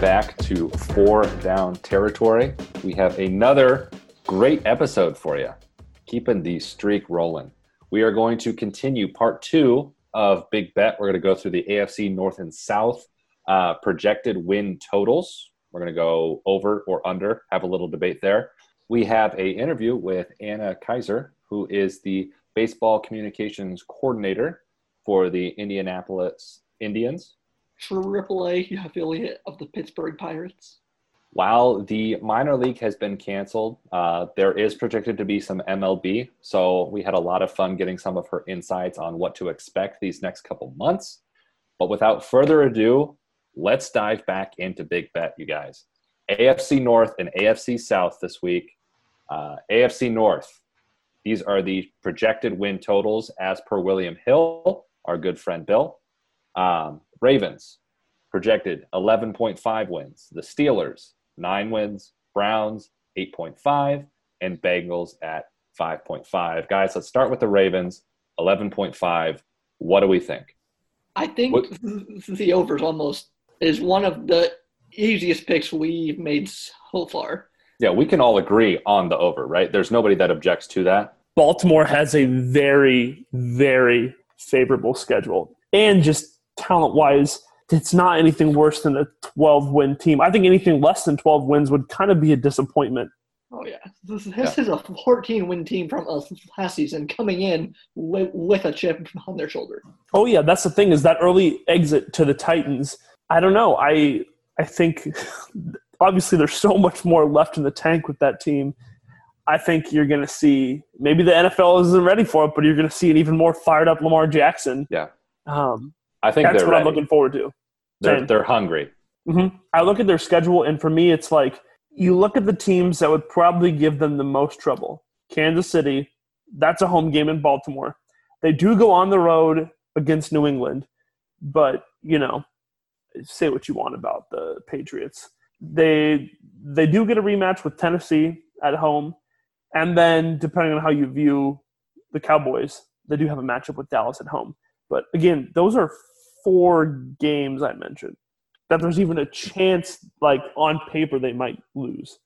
back to Four Down Territory. We have another great episode for you, keeping the streak rolling. We are going to continue part two of Big Bet. We're going to go through the AFC North and South uh, projected win totals. We're going to go over or under, have a little debate there. We have a interview with Anna Kaiser, who is the baseball communications coordinator for the Indianapolis Indians. AAA affiliate of the Pittsburgh Pirates. While the minor league has been canceled, uh, there is projected to be some MLB. So we had a lot of fun getting some of her insights on what to expect these next couple months. But without further ado, let's dive back into Big Bet, you guys. AFC North and AFC South this week. Uh, AFC North, these are the projected win totals as per William Hill, our good friend Bill. Um, Ravens projected 11.5 wins. The Steelers, nine wins. Browns, 8.5. And Bengals at 5.5. Guys, let's start with the Ravens, 11.5. What do we think? I think what? the overs almost is one of the easiest picks we've made so far. Yeah, we can all agree on the over, right? There's nobody that objects to that. Baltimore has a very, very favorable schedule. And just talent wise, it's not anything worse than a 12 win team. I think anything less than 12 wins would kind of be a disappointment. Oh, yeah. This, this yeah. is a 14 win team from a last season coming in with, with a chip on their shoulder. Oh, yeah. That's the thing is that early exit to the Titans. I don't know. I I think obviously there's so much more left in the tank with that team. I think you're going to see maybe the NFL isn't ready for it, but you're going to see an even more fired up Lamar Jackson. Yeah. Um, I think that's what ready. I'm looking forward to. They're, they're hungry. Mm-hmm. I look at their schedule, and for me, it's like you look at the teams that would probably give them the most trouble. Kansas City, that's a home game in Baltimore. They do go on the road against New England, but you know, say what you want about the Patriots. They they do get a rematch with Tennessee at home, and then depending on how you view the Cowboys, they do have a matchup with Dallas at home. But again, those are four games I mentioned that there's even a chance, like on paper, they might lose.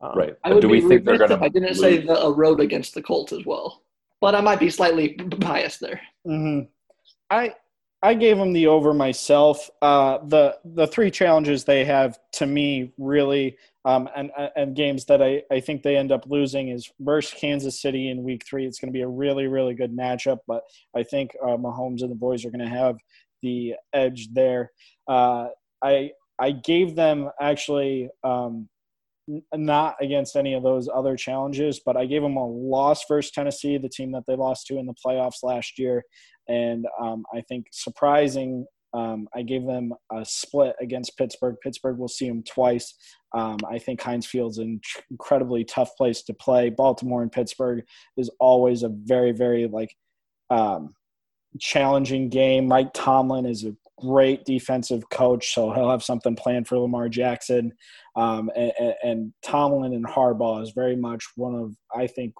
Um, right. I would do we think they're going to? I didn't lose. say the, a road against the Colts as well, but I might be slightly biased there. Mm-hmm. I I gave them the over myself. Uh, the the three challenges they have to me really um, and and games that I, I think they end up losing is versus Kansas City in Week Three. It's going to be a really really good matchup, but I think uh, Mahomes and the boys are going to have the edge there. Uh, I I gave them actually um, not against any of those other challenges, but I gave them a loss versus Tennessee, the team that they lost to in the playoffs last year. And um, I think surprising, um, I gave them a split against Pittsburgh. Pittsburgh will see them twice. Um, I think Heinz Field's an incredibly tough place to play. Baltimore and Pittsburgh is always a very, very like um, challenging game. Mike Tomlin is a great defensive coach, so he'll have something planned for Lamar Jackson. Um, and, and, Tomlin and Harbaugh is very much one of, I think,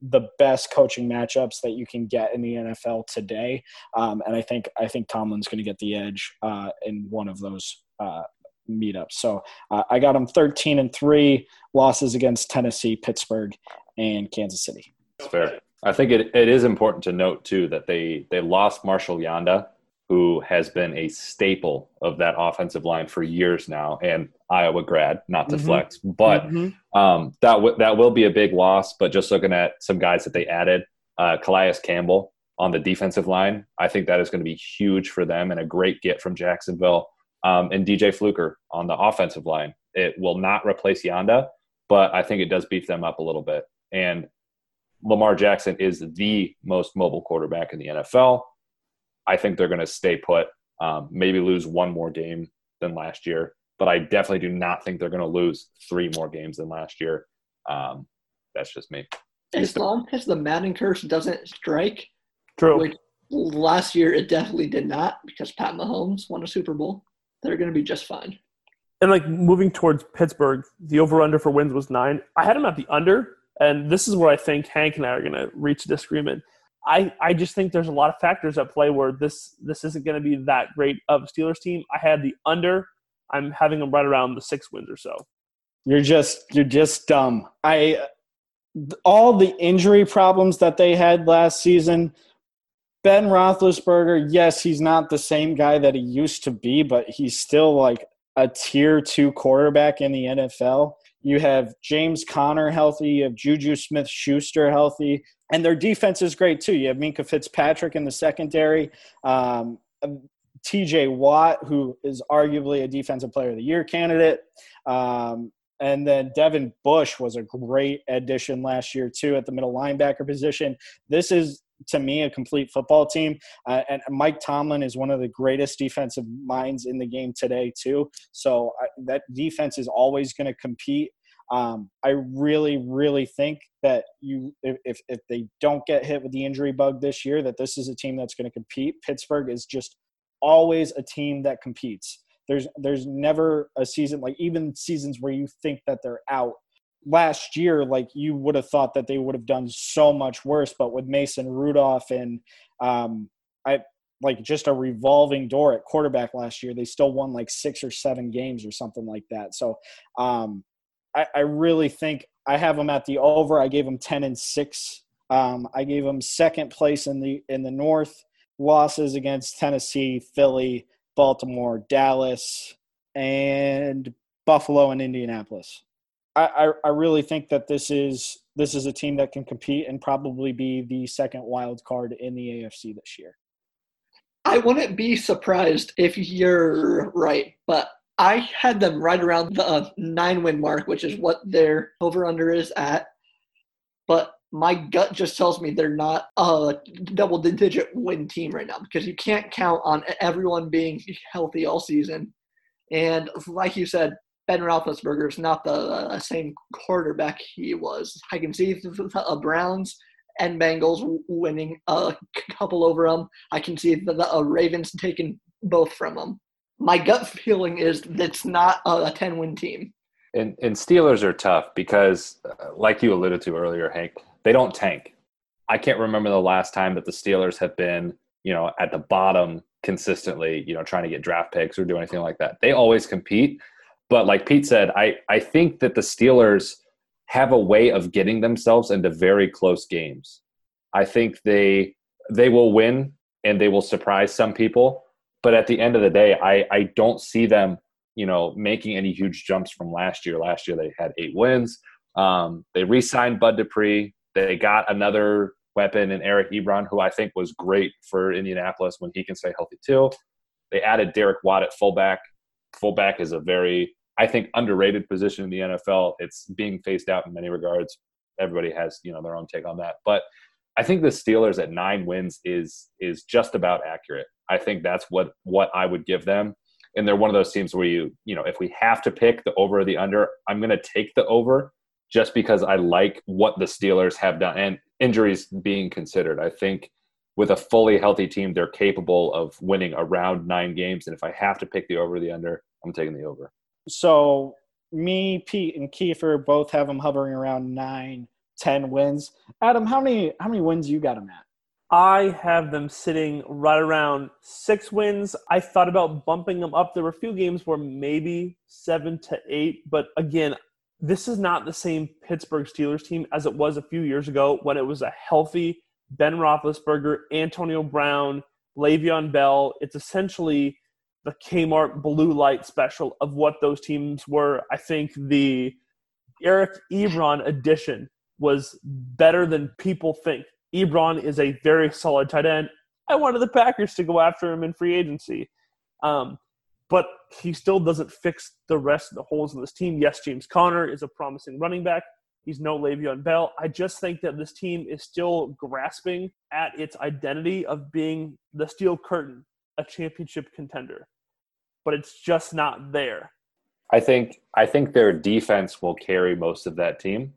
the best coaching matchups that you can get in the NFL today. Um, and I think I think Tomlin's going to get the edge uh, in one of those uh, meetups. So uh, I got him 13 and three losses against Tennessee, Pittsburgh, and Kansas City. That's fair. I think it, it is important to note too that they they lost Marshall Yanda who has been a staple of that offensive line for years now, and Iowa grad, not to mm-hmm. flex, but mm-hmm. um, that w- that will be a big loss. But just looking at some guys that they added, uh, Calais Campbell on the defensive line, I think that is going to be huge for them and a great get from Jacksonville. Um, and DJ Fluker on the offensive line. It will not replace Yanda, but I think it does beef them up a little bit. And Lamar Jackson is the most mobile quarterback in the NFL. I think they're going to stay put, um, maybe lose one more game than last year, but I definitely do not think they're going to lose three more games than last year. Um, that's just me. As long as the Madden curse doesn't strike, true. Which last year it definitely did not because Pat Mahomes won a Super Bowl. They're going to be just fine. And like moving towards Pittsburgh, the over under for wins was nine. I had them at the under, and this is where I think Hank and I are going to reach disagreement. I, I just think there's a lot of factors at play where this this isn't going to be that great of a Steelers team. I had the under I'm having them right around the six wins or so. You're just you're just dumb. I all the injury problems that they had last season. Ben Roethlisberger, yes, he's not the same guy that he used to be, but he's still like a tier two quarterback in the NFL. You have James Conner healthy, you have Juju Smith Schuster healthy, and their defense is great too. You have Minkah Fitzpatrick in the secondary. Um, TJ Watt, who is arguably a defensive player of the year candidate. Um, and then Devin Bush was a great addition last year, too, at the middle linebacker position. This is, to me, a complete football team. Uh, and Mike Tomlin is one of the greatest defensive minds in the game today, too. So I, that defense is always going to compete. Um, I really, really think that you, if, if they don't get hit with the injury bug this year, that this is a team that's going to compete. Pittsburgh is just always a team that competes. There's there's never a season like even seasons where you think that they're out. Last year, like you would have thought that they would have done so much worse, but with Mason Rudolph and um, I like just a revolving door at quarterback last year, they still won like six or seven games or something like that. So um, I, I really think I have them at the over. I gave them ten and six. Um, I gave them second place in the in the North losses against Tennessee, Philly, Baltimore, Dallas, and Buffalo and Indianapolis. I, I, really think that this is this is a team that can compete and probably be the second wild card in the AFC this year. I wouldn't be surprised if you're right, but I had them right around the uh, nine win mark, which is what their over under is at. But my gut just tells me they're not a double digit win team right now because you can't count on everyone being healthy all season. And like you said, Ben Roethlisberger is not the uh, same quarterback he was. I can see the uh, Browns and Bengals winning a couple over them. I can see the, the uh, Ravens taking both from them. My gut feeling is that's not a 10 win team. And, and Steelers are tough because, uh, like you alluded to earlier, Hank, they don't tank. I can't remember the last time that the Steelers have been, you know, at the bottom consistently, you know, trying to get draft picks or do anything like that. They always compete. But like Pete said, I, I think that the Steelers have a way of getting themselves into very close games. I think they they will win and they will surprise some people. But at the end of the day, I, I don't see them, you know, making any huge jumps from last year. Last year they had eight wins. Um, they re-signed Bud Dupree. They got another weapon in Eric Ebron, who I think was great for Indianapolis when he can stay healthy too. They added Derek Watt at fullback. Fullback is a very, I think, underrated position in the NFL. It's being phased out in many regards. Everybody has, you know, their own take on that. But I think the Steelers at nine wins is is just about accurate. I think that's what what I would give them. And they're one of those teams where you, you know, if we have to pick the over or the under, I'm going to take the over just because I like what the Steelers have done and injuries being considered. I think with a fully healthy team, they're capable of winning around nine games. And if I have to pick the over the under, I'm taking the over. So me, Pete, and Kiefer both have them hovering around nine, ten wins. Adam, how many how many wins you got them at? I have them sitting right around six wins. I thought about bumping them up. There were a few games where maybe seven to eight, but again, this is not the same Pittsburgh Steelers team as it was a few years ago when it was a healthy Ben Roethlisberger, Antonio Brown, Le'Veon Bell. It's essentially the Kmart blue light special of what those teams were. I think the Eric Ebron addition was better than people think. Ebron is a very solid tight end. I wanted the Packers to go after him in free agency. Um, but he still doesn't fix the rest of the holes in this team. Yes, James Conner is a promising running back. He's no Le'Veon Bell. I just think that this team is still grasping at its identity of being the steel curtain, a championship contender. But it's just not there. I think I think their defense will carry most of that team,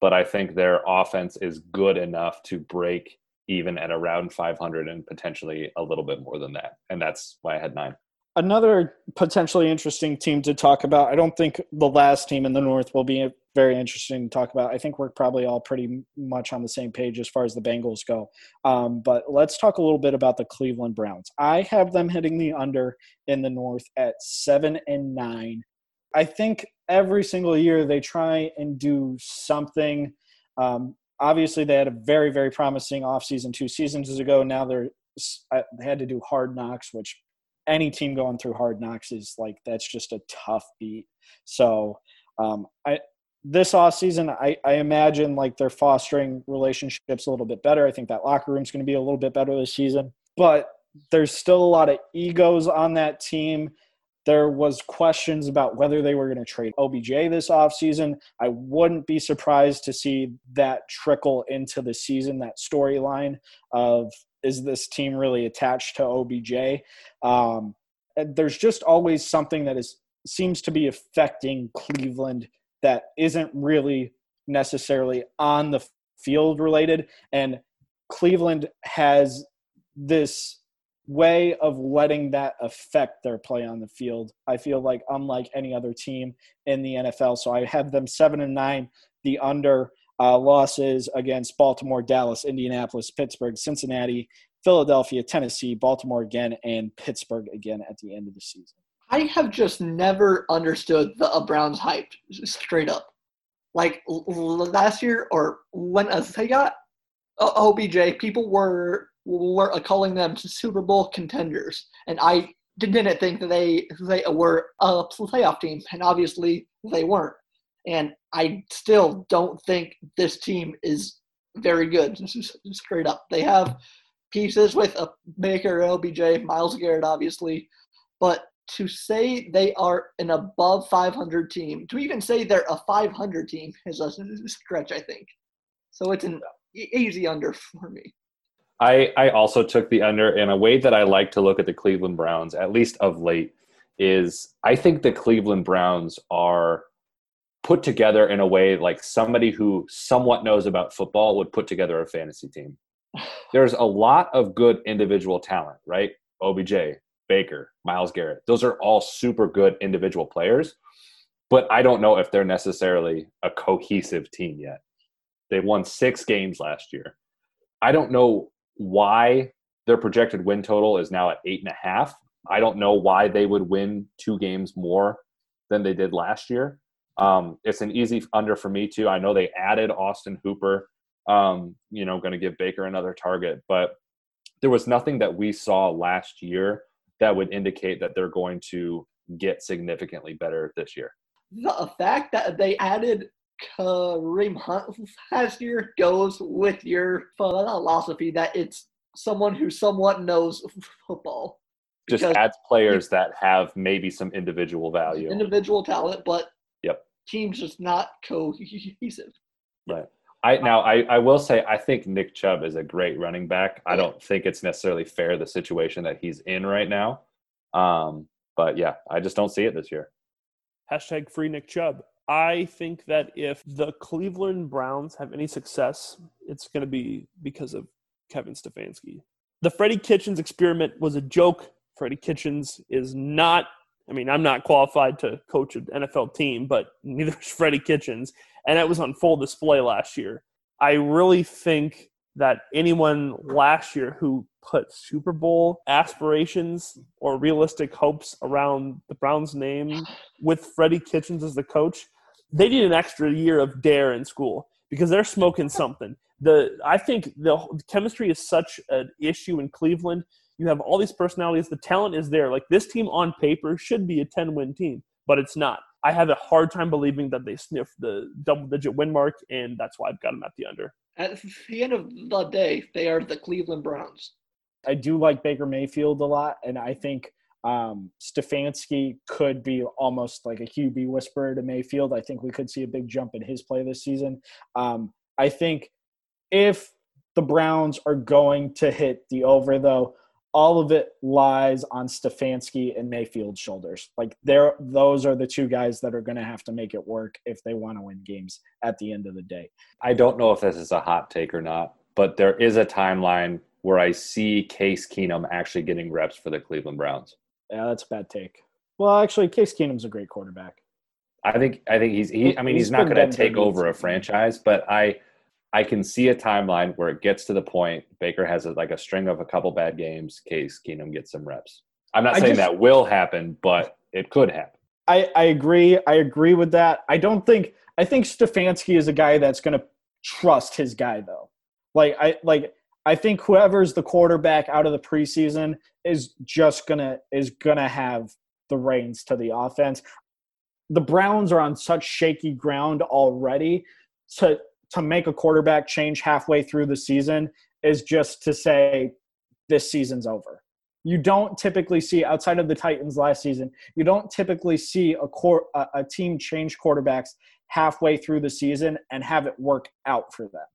but I think their offense is good enough to break even at around 500 and potentially a little bit more than that. And that's why I had 9 another potentially interesting team to talk about. I don't think the last team in the North will be very interesting to talk about. I think we're probably all pretty much on the same page as far as the Bengals go. Um, but let's talk a little bit about the Cleveland Browns. I have them hitting the under in the North at seven and nine. I think every single year they try and do something. Um, obviously, they had a very, very promising offseason two seasons ago. Now they're they had to do hard knocks, which any team going through hard knocks is like that's just a tough beat. So um, I this off season, I, I imagine like they're fostering relationships a little bit better. I think that locker room's going to be a little bit better this season, but there's still a lot of egos on that team. There was questions about whether they were going to trade OBJ this offseason. I wouldn't be surprised to see that trickle into the season, that storyline of is this team really attached to OBJ? Um, there's just always something that is seems to be affecting Cleveland that isn't really necessarily on the field related. And Cleveland has this way of letting that affect their play on the field. I feel like unlike any other team in the NFL. So I have them seven and nine, the under uh, losses against Baltimore, Dallas, Indianapolis, Pittsburgh, Cincinnati, Philadelphia, Tennessee, Baltimore again, and Pittsburgh again at the end of the season. I have just never understood the uh, Browns hype straight up. Like last year, or when uh, they got uh, OBJ, people were were uh, calling them Super Bowl contenders, and I didn't think that they they were a playoff team, and obviously they weren't. And I still don't think this team is very good. Straight up, they have pieces with a Baker, OBJ, Myles Garrett, obviously, but to say they are an above 500 team, to even say they're a 500 team is a stretch, I think. So it's an easy under for me. I, I also took the under in a way that I like to look at the Cleveland Browns, at least of late, is I think the Cleveland Browns are put together in a way like somebody who somewhat knows about football would put together a fantasy team. There's a lot of good individual talent, right? OBJ, Baker, Myles Garrett. Those are all super good individual players, but I don't know if they're necessarily a cohesive team yet. They won six games last year. I don't know why their projected win total is now at eight and a half. I don't know why they would win two games more than they did last year. Um, it's an easy under for me too. I know they added Austin Hooper. Um, you know, going to give Baker another target, but there was nothing that we saw last year that would indicate that they're going to get significantly better this year. The fact that they added Kareem Hunt last year goes with your philosophy that it's someone who somewhat knows football. Just adds players that have maybe some individual value, individual talent, but yep, teams just not cohesive. Right. I now I, I will say I think Nick Chubb is a great running back. I don't think it's necessarily fair the situation that he's in right now. Um, but yeah, I just don't see it this year. Hashtag free Nick Chubb. I think that if the Cleveland Browns have any success, it's going to be because of Kevin Stefanski. The Freddie Kitchens experiment was a joke. Freddie Kitchens is not, I mean, I'm not qualified to coach an NFL team, but neither is Freddie Kitchens and it was on full display last year. I really think that anyone last year who put Super Bowl aspirations or realistic hopes around the Browns' name with Freddie Kitchens as the coach, they need an extra year of D.A.R.E. in school because they're smoking something. The I think the chemistry is such an issue in Cleveland. You have all these personalities. The talent is there. Like this team on paper should be a 10 win team, but it's not. I have a hard time believing that they sniff the double digit win mark, and that's why I've got them at the under. At the end of the day, they are the Cleveland Browns. I do like Baker Mayfield a lot, and I think um, Stefanski could be almost like a QB whisperer to Mayfield. I think we could see a big jump in his play this season. Um, I think if the Browns are going to hit the over, though, all of it lies on Stefanski and Mayfield's shoulders. Like there, those are the two guys that are going to have to make it work if they want to win games at the end of the day. I don't know if this is a hot take or not, but there is a timeline where I see Case Keenum actually getting reps for the Cleveland Browns. Yeah, that's a bad take. Well, actually, Case Keenum's a great quarterback. I think I think he's he. I mean, He's he's, not going to take over a franchise, but I I can see a timeline where it gets to the point Baker has a, like a string of a couple bad games. Case Keenum gets some reps. I'm not saying just- that will happen, but it could happen. I, I agree. I agree with that. I don't think I think Stefanski is a guy that's going to trust his guy though. Like I like I think whoever's the quarterback out of the preseason is just gonna is gonna have the reins to the offense. The Browns are on such shaky ground already to to make a quarterback change halfway through the season is just to say this season's over. You don't typically see outside of the Titans last season you don't typically see a, core, a, a team change quarterbacks halfway through the season and have it work out for them.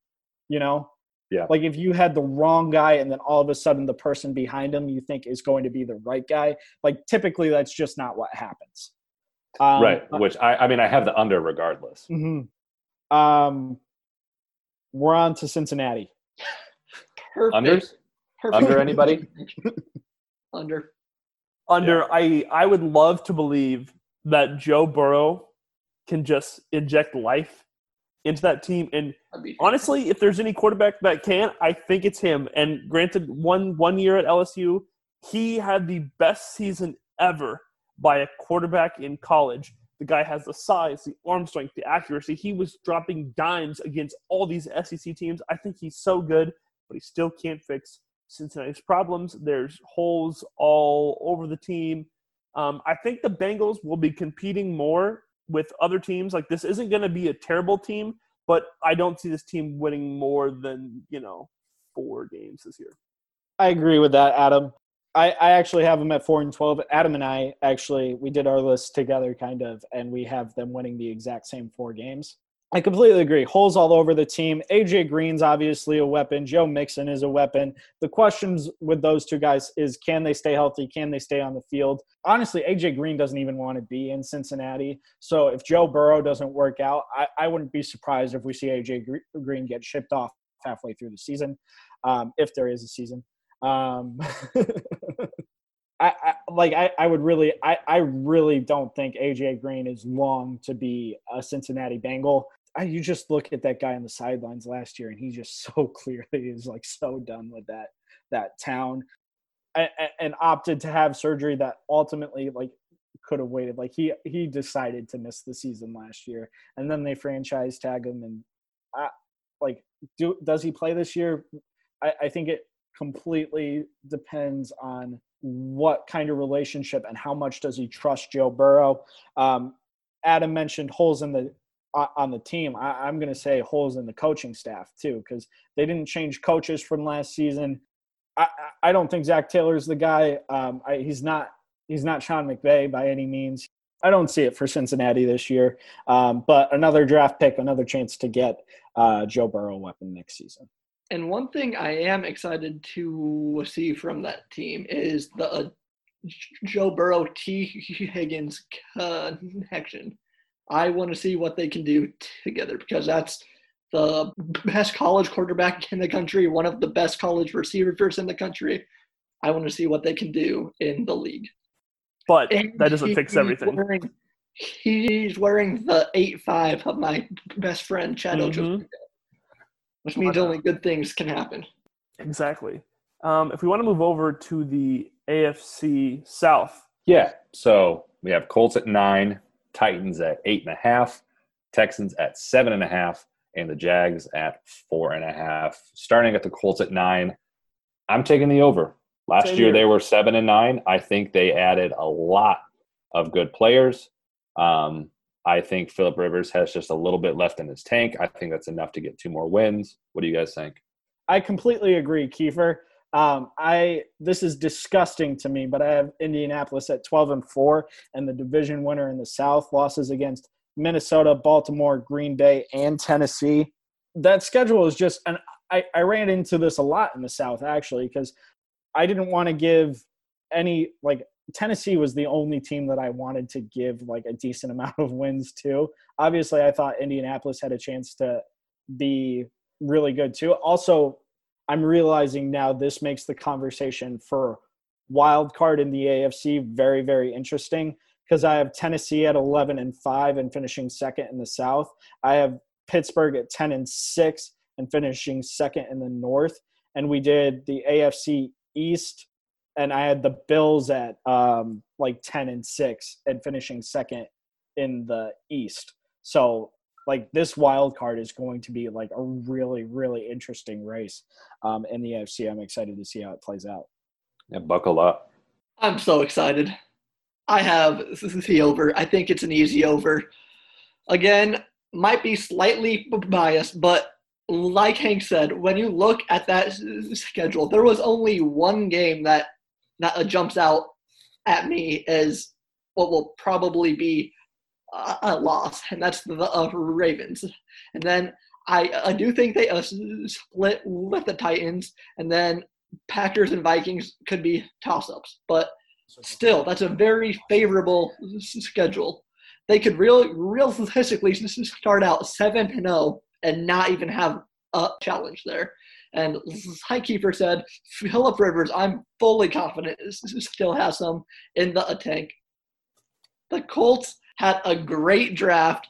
You know? Yeah. Like if you had the wrong guy and then all of a sudden the person behind him you think is going to be the right guy, like typically that's just not what happens. Um, right. Which I I mean I have the under regardless. mhm. Um, we're on to Cincinnati. Perfect. Unders? Perfect. Under anybody? Under. Under I I would love to believe that Joe Burrow can just inject life into that team and honestly, if there's any quarterback that can, I think it's him. And granted, one one year at LSU, he had the best season ever by a quarterback in college. The guy has the size, the arm strength, the accuracy. He was dropping dimes against all these SEC teams. I think he's so good, but he still can't fix Cincinnati's problems. There's holes all over the team. Um, I think the Bengals will be competing more with other teams. Like this isn't going to be a terrible team, but I don't see this team winning more than you know four games this year. I agree with that, Adam. I, I actually have them at four and twelve. Adam and I actually we did our list together, kind of, and we have them winning the exact same four games. I completely agree. Holes all over the team. AJ Green's obviously a weapon. Joe Mixon is a weapon. The questions with those two guys is can they stay healthy? Can they stay on the field? Honestly, AJ Green doesn't even want to be in Cincinnati. So if Joe Burrow doesn't work out, I, I wouldn't be surprised if we see AJ Green get shipped off halfway through the season, um, if there is a season. Um, I, I like I, I would really I, I really don't think AJ Green is long to be a Cincinnati Bengal. I, you just look at that guy on the sidelines last year, and he just so clearly is like so done with that that town, and, and opted to have surgery that ultimately like could have waited. Like he he decided to miss the season last year, and then they franchise tag him, and I, like do does he play this year? I, I think it completely depends on what kind of relationship and how much does he trust Joe Burrow. Um, Adam mentioned holes in the on the team. I, I'm going to say holes in the coaching staff too because they didn't change coaches from last season. I, I I don't think Zac Taylor's the guy. Um, I, he's not. He's not Sean McVay by any means. I don't see it for Cincinnati this year. Um, but another draft pick, another chance to get uh, Joe Burrow weapon next season. And one thing I am excited to see from that team is the uh, Joe Burrow Tee Higgins connection. I want to see what they can do together because that's the best college quarterback in the country, one of the best college receivers in the country. I want to see what they can do in the league. But And that doesn't fix everything. Wearing, he's wearing the eight five of my best friend Chad Mhm. Ochocinco, which means only good things can happen. Exactly. Um, if we want to move over to the AFC South, Yeah. So we have Colts at nine, Titans at eight and a half, Texans at seven and a half, and the Jags at four and a half. Starting at the Colts at nine, I'm taking the over. Last Same year here. they were seven and nine. I think they added a lot of good players. Um, I think Philip Rivers has just a little bit left in his tank. I think that's enough to get two more wins. What do you guys think? I completely agree, Kiefer. Um, I this is disgusting to me, but I have Indianapolis at twelve and four, and the division winner in the South losses against Minnesota, Baltimore, Green Bay, and Tennessee. That schedule is just, and I, I ran into this a lot in the South actually because I didn't want to give any like Tennessee was the only team that I wanted to give like a decent amount of wins to. Obviously, I thought Indianapolis had a chance to be really good too. Also, I'm realizing now this makes the conversation for wild card in the AFC very, very interesting because I have Tennessee at 11 and 5 and finishing second in the South. I have Pittsburgh at 10 and 6 and finishing second in the North. And we did the AFC East, and I had the Bills at um, like 10 and 6 and finishing second in the East. So like this wild card is going to be like a really really interesting race um, in the AFC. I'm excited to see how it plays out. Yeah, buckle up. I'm so excited. I have this is the over. I think it's an easy over. Again, might be slightly biased, but like Hank said, when you look at that schedule, there was only one game that that jumps out at me as what will probably be a loss, and that's the uh, Ravens. And then I, I do think they uh, split with the Titans, and then Packers and Vikings could be toss ups. But still, that's a very favorable schedule. They could really realistically start out 7 0 and not even have a challenge there. And like Kiefer said, Philip Rivers, I'm fully confident still has some in the tank. The Colts had a great draft,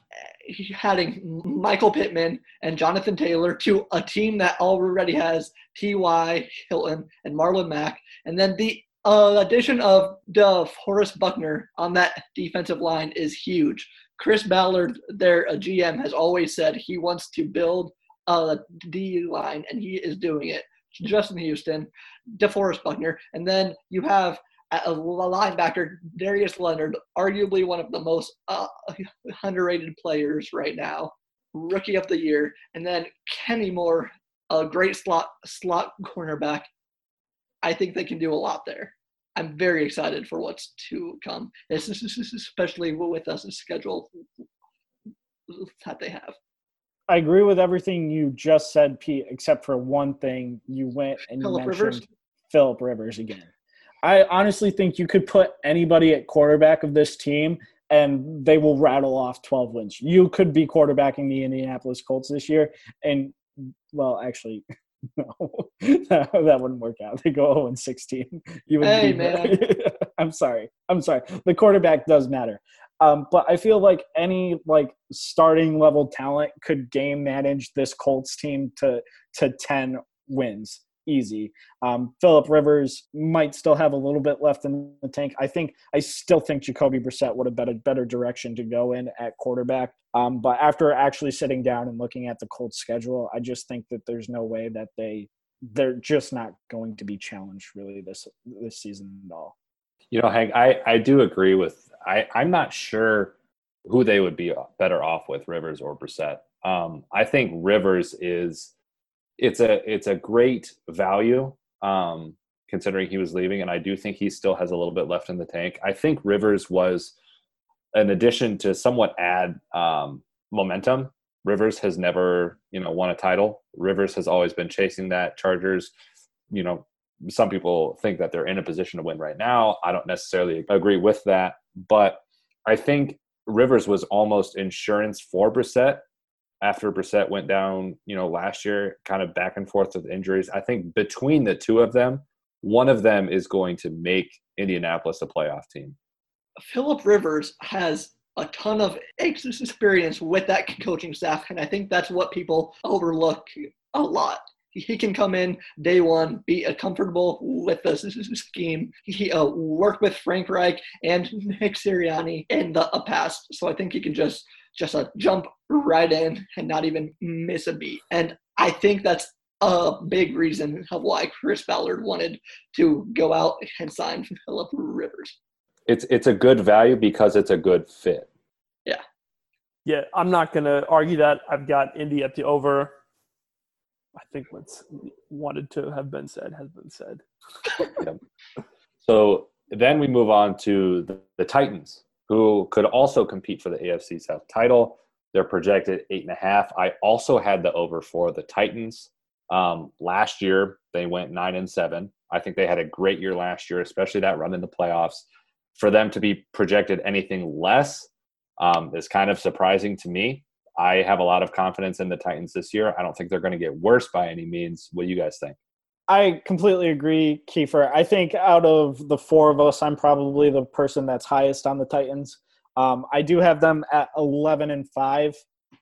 adding Michael Pittman and Jonathan Taylor to a team that already has T.Y. Hilton and Marlon Mack. And then the uh, addition of DeForest Buckner on that defensive line is huge. Chris Ballard, their GM, has always said he wants to build a D line, and he is doing it. Justin Houston, DeForest Buckner, and then you have a linebacker, Darius Leonard, arguably one of the most uh, underrated players right now, rookie of the year, and then Kenny Moore, a great slot slot cornerback. I think they can do a lot there. I'm very excited for what's to come, especially with us schedule that they have. I agree with everything you just said, Pete, except for one thing. You went and Philip you mentioned Rivers? Philip Rivers again. I honestly think you could put anybody at quarterback of this team and they will rattle off 12 wins. You could be quarterbacking the Indianapolis Colts this year. And, well, actually, no, that, wouldn't work out. They go 0 and 16. You would hey, man. I'm sorry. I'm sorry. The quarterback does matter. Um, but I feel like any like starting level talent could game manage this Colts team to to 10 wins easy. Um, Philip Rivers might still have a little bit left in the tank. I think I still think Jacoby Brissett would have been a better direction to go in at quarterback. Um, but after actually sitting down and looking at the Colts schedule, I just think that there's no way that they they're just not going to be challenged really this this season at all. You know, Hank, I I do agree with I I'm not sure who they would be better off with Rivers or Brissett. Um, I think Rivers is it's a it's a great value um, considering he was leaving, and I do think he still has a little bit left in the tank. I think Rivers was an addition to somewhat add um, momentum. Rivers has never, you know, won a title. Rivers has always been chasing that. Chargers, you know, some people think that they're in a position to win right now. I don't necessarily agree with that, but I think Rivers was almost insurance for Brissett after Brissett went down, you know, last year, kind of back and forth with injuries. I think between the two of them, one of them is going to make Indianapolis a playoff team. Philip Rivers has a ton of experience with that coaching staff, and I think that's what people overlook a lot. He can come in day one, be comfortable with the scheme. He uh, worked with Frank Reich and Nick Sirianni in the past, so I think he can just just a jump right in and not even miss a beat. And I think that's a big reason of why Chris Ballard wanted to go out and sign Philip Rivers. It's it's a good value because it's a good fit. Yeah. Yeah, I'm not gonna argue that. I've got Indy at the over. I think what's wanted to have been said has been said. yep. So then we move on to the, the Titans who could also compete for the AFC South title. They're projected eight and a half. I also had the over for the Titans. Um, last year, they went nine and seven. I think they had a great year last year, especially that run in the playoffs. For them to be projected anything less um, is kind of surprising to me. I have a lot of confidence in the Titans this year. I don't think they're going to get worse by any means. What do you guys think? I completely agree, Kiefer. I think out of the four of us, I'm probably the person that's highest on the Titans. Um, I do have them at 11 and five,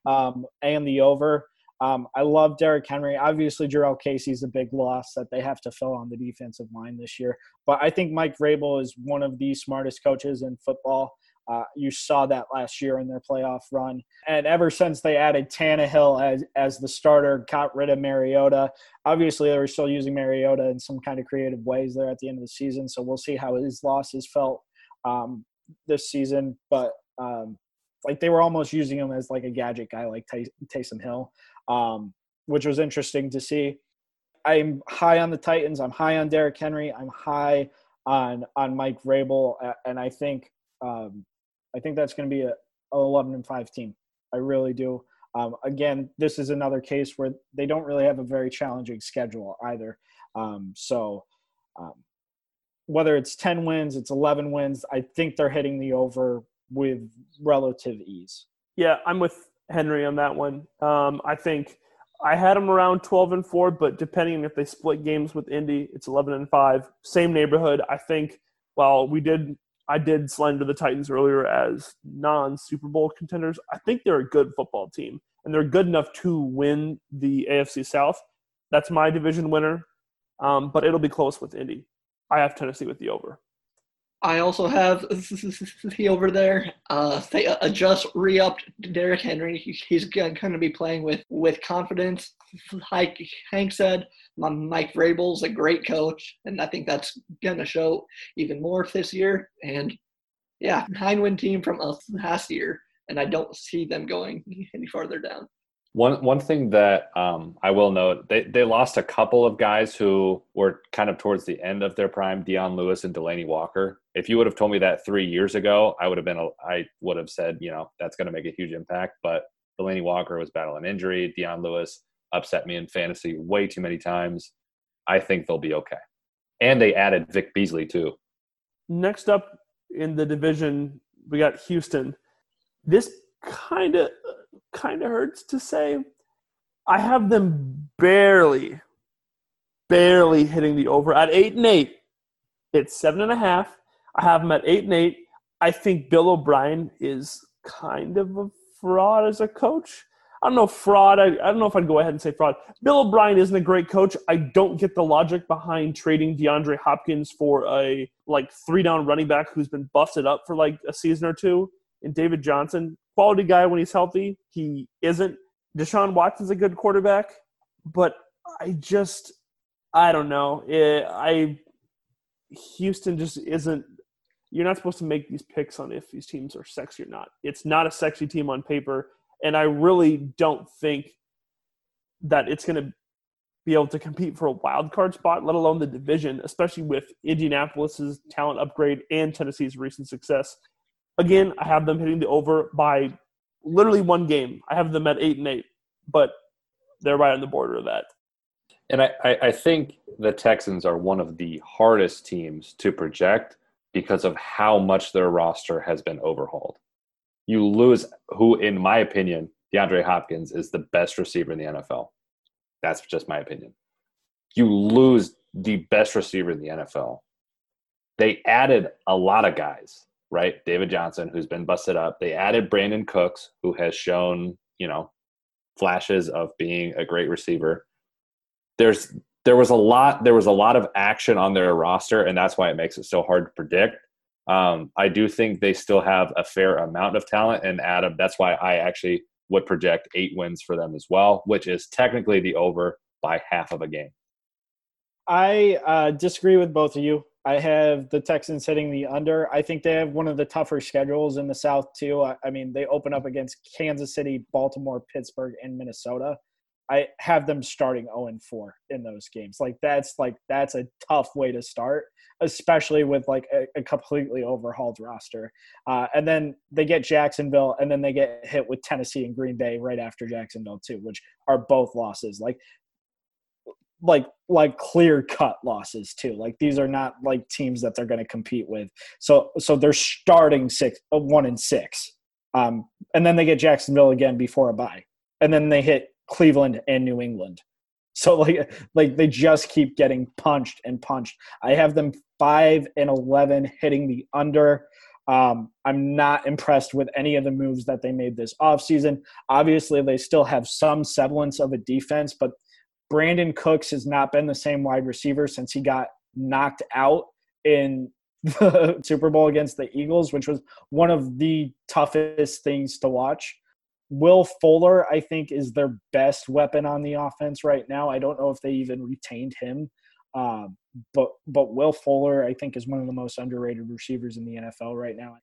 um, and the over. Um, I love Derrick Henry. Obviously, Jurrell Casey's a big loss that they have to fill on the defensive line this year. But I think Mike Vrabel is one of the smartest coaches in football. Uh, you saw that last year in their playoff run. And ever since they added Tannehill as, as the starter, got rid of Mariota, obviously they were still using Mariota in some kind of creative ways there at the end of the season. So we'll see how his losses felt um, this season. But um, like they were almost using him as like a gadget guy like Tay- Taysom Hill, um, which was interesting to see. I'm high on the Titans. I'm high on Derrick Henry. I'm high on on Mike Vrabel, and I think um, I think that's going to be a, a 11 and 5 team. I really do. Um, again, this is another case where they don't really have a very challenging schedule either. Um, so, um, whether it's 10 wins, it's 11 wins, I think they're hitting the over with relative ease. Yeah, I'm with Henry on that one. Um, I think I had them around 12 and 4, but depending if they split games with Indy, it's 11 and 5. Same neighborhood. I think, well, we did I did slander the Titans earlier as non Super Bowl contenders. I think they're a good football team, and they're good enough to win the AFC South. That's my division winner, um, but it'll be close with Indy. I have Tennessee with the over. I also have the over there. Uh, they uh, just re-upped Derrick Henry. He's going to be playing with with confidence. Like Hank said, Mike Vrabel's a great coach, and I think that's going to show even more this year. And yeah, nine win team from last year, and I don't see them going any farther down. One one thing that um, I will note, they they lost a couple of guys who were kind of towards the end of their prime, Dion Lewis and Delanie Walker. If you would have told me that three years ago, I would have been a, I would have said, you know, that's going to make a huge impact. But Delanie Walker was battling injury. Dion Lewis upset me in fantasy way too many times. I think they'll be okay. And they added Vic Beasley too. Next up in the division, we got Houston. This kind of kind of hurts to say. I have them barely, barely hitting the over at eight and eight. It's seven and a half. I have them at eight and eight. I think Bill O'Brien is kind of a fraud as a coach. I don't know fraud. I, I don't know if I'd go ahead and say fraud. Bill O'Brien isn't a great coach. I don't get the logic behind trading DeAndre Hopkins for a like three down running back who's been busted up for like a season or two. And David Johnson, quality guy when he's healthy. He isn't. Deshaun Watson's a good quarterback, but I just I don't know. It, I Houston just isn't. You're not supposed to make these picks on if these teams are sexy or not. It's not a sexy team on paper, and I really don't think that it's going to be able to compete for a wild card spot, let alone the division, especially with Indianapolis's talent upgrade and Tennessee's recent success. Again, I have them hitting the over by literally one game. I have them at eight and eight, but they're right on the border of that. And I, I, think the Texans are one of the hardest teams to project because of how much their roster has been overhauled. You lose who, in my opinion, DeAndre Hopkins is the best receiver in the NFL. That's just my opinion. You lose the best receiver in the NFL. They added a lot of guys right? David Johnson, who's been busted up. They added Brandin Cooks, who has shown, you know, flashes of being a great receiver. There's there was a lot there was a lot of action on their roster, and that's why it makes it so hard to predict. Um, I do think they still have a fair amount of talent, and Adam, that's why I actually would project eight wins for them as well, which is technically the over by half of a game. I uh, disagree with both of you. I have the Texans hitting the under. I think they have one of the tougher schedules in the South too. I, I mean, they open up against Kansas City, Baltimore, Pittsburgh, and Minnesota. I have them starting 0 and 4 in those games. Like that's like that's a tough way to start, especially with like a, a completely overhauled roster. Uh, and then they get Jacksonville, and then they get hit with Tennessee and Green Bay right after Jacksonville too, which are both losses. Like like like clear cut losses too. Like these are not like teams that they're going to compete with. So so they're starting six uh, one and six, um, and then they get Jacksonville again before a bye, and then they hit Cleveland and New England. So like like they just keep getting punched and punched. I have them five and eleven hitting the under. Um, I'm not impressed with any of the moves that they made this offseason. Obviously, they still have some semblance of a defense, but Brandin Cooks has not been the same wide receiver since he got knocked out in the Super Bowl against the Eagles, which was one of the toughest things to watch. Will Fuller, I think, is their best weapon on the offense right now. I don't know if they even retained him, um, but but Will Fuller, I think, is one of the most underrated receivers in the NFL right now.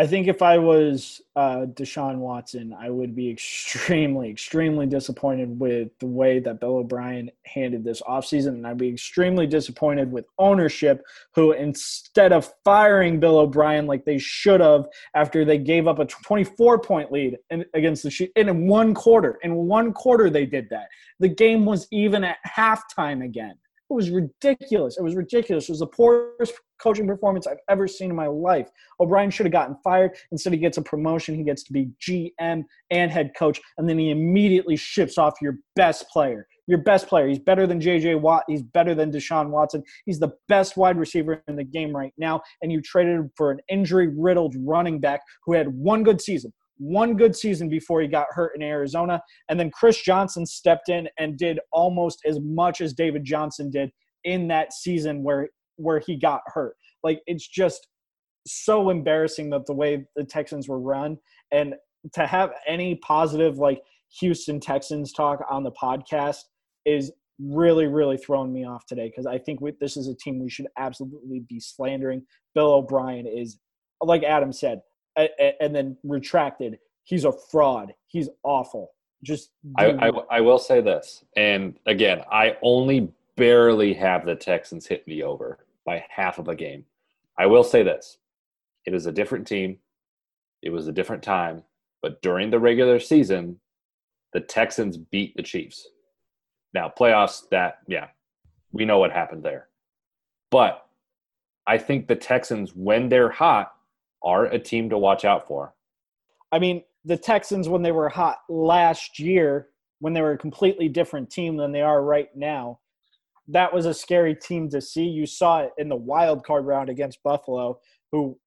I think if I was uh, Deshaun Watson, I would be extremely, extremely disappointed with the way that Bill O'Brien handled this offseason. And I'd be extremely disappointed with ownership, who instead of firing Bill O'Brien like they should have after they gave up a 24 point lead in, against the Chiefs, in one quarter, in one quarter, they did that. The game was even at halftime again. It was ridiculous. It was ridiculous. It was the poorest coaching performance I've ever seen in my life. O'Brien should have gotten fired. Instead, he gets a promotion. He gets to be GM and head coach, and then he immediately ships off your best player. Your best player. He's better than JJ Watt. He's better than Deshaun Watson. He's the best wide receiver in the game right now, and you traded him for an injury riddled running back who had one good season one good season before he got hurt in Arizona. And then Chris Johnson stepped in and did almost as much as David Johnson did in that season where where he got hurt. Like it's just so embarrassing that the way the Texans were run and to have any positive like Houston Texans talk on the podcast is really really throwing me off today because I think we, this is a team we should absolutely be slandering. Bill O'Brien is like Adam said, and then retracted. He's a fraud. He's awful. Just I, I, I will say this, and again, I only barely have the Texans hit me over by half of a game. I will say this: it is a different team. It was a different time, but during the regular season, the Texans beat the Chiefs. Now playoffs, that yeah, we know what happened there, but I think the Texans, when they're hot, are a team to watch out for. I mean, the Texans, when they were hot last year, when they were a completely different team than they are right now, that was a scary team to see. You saw it in the wild card round against Buffalo, who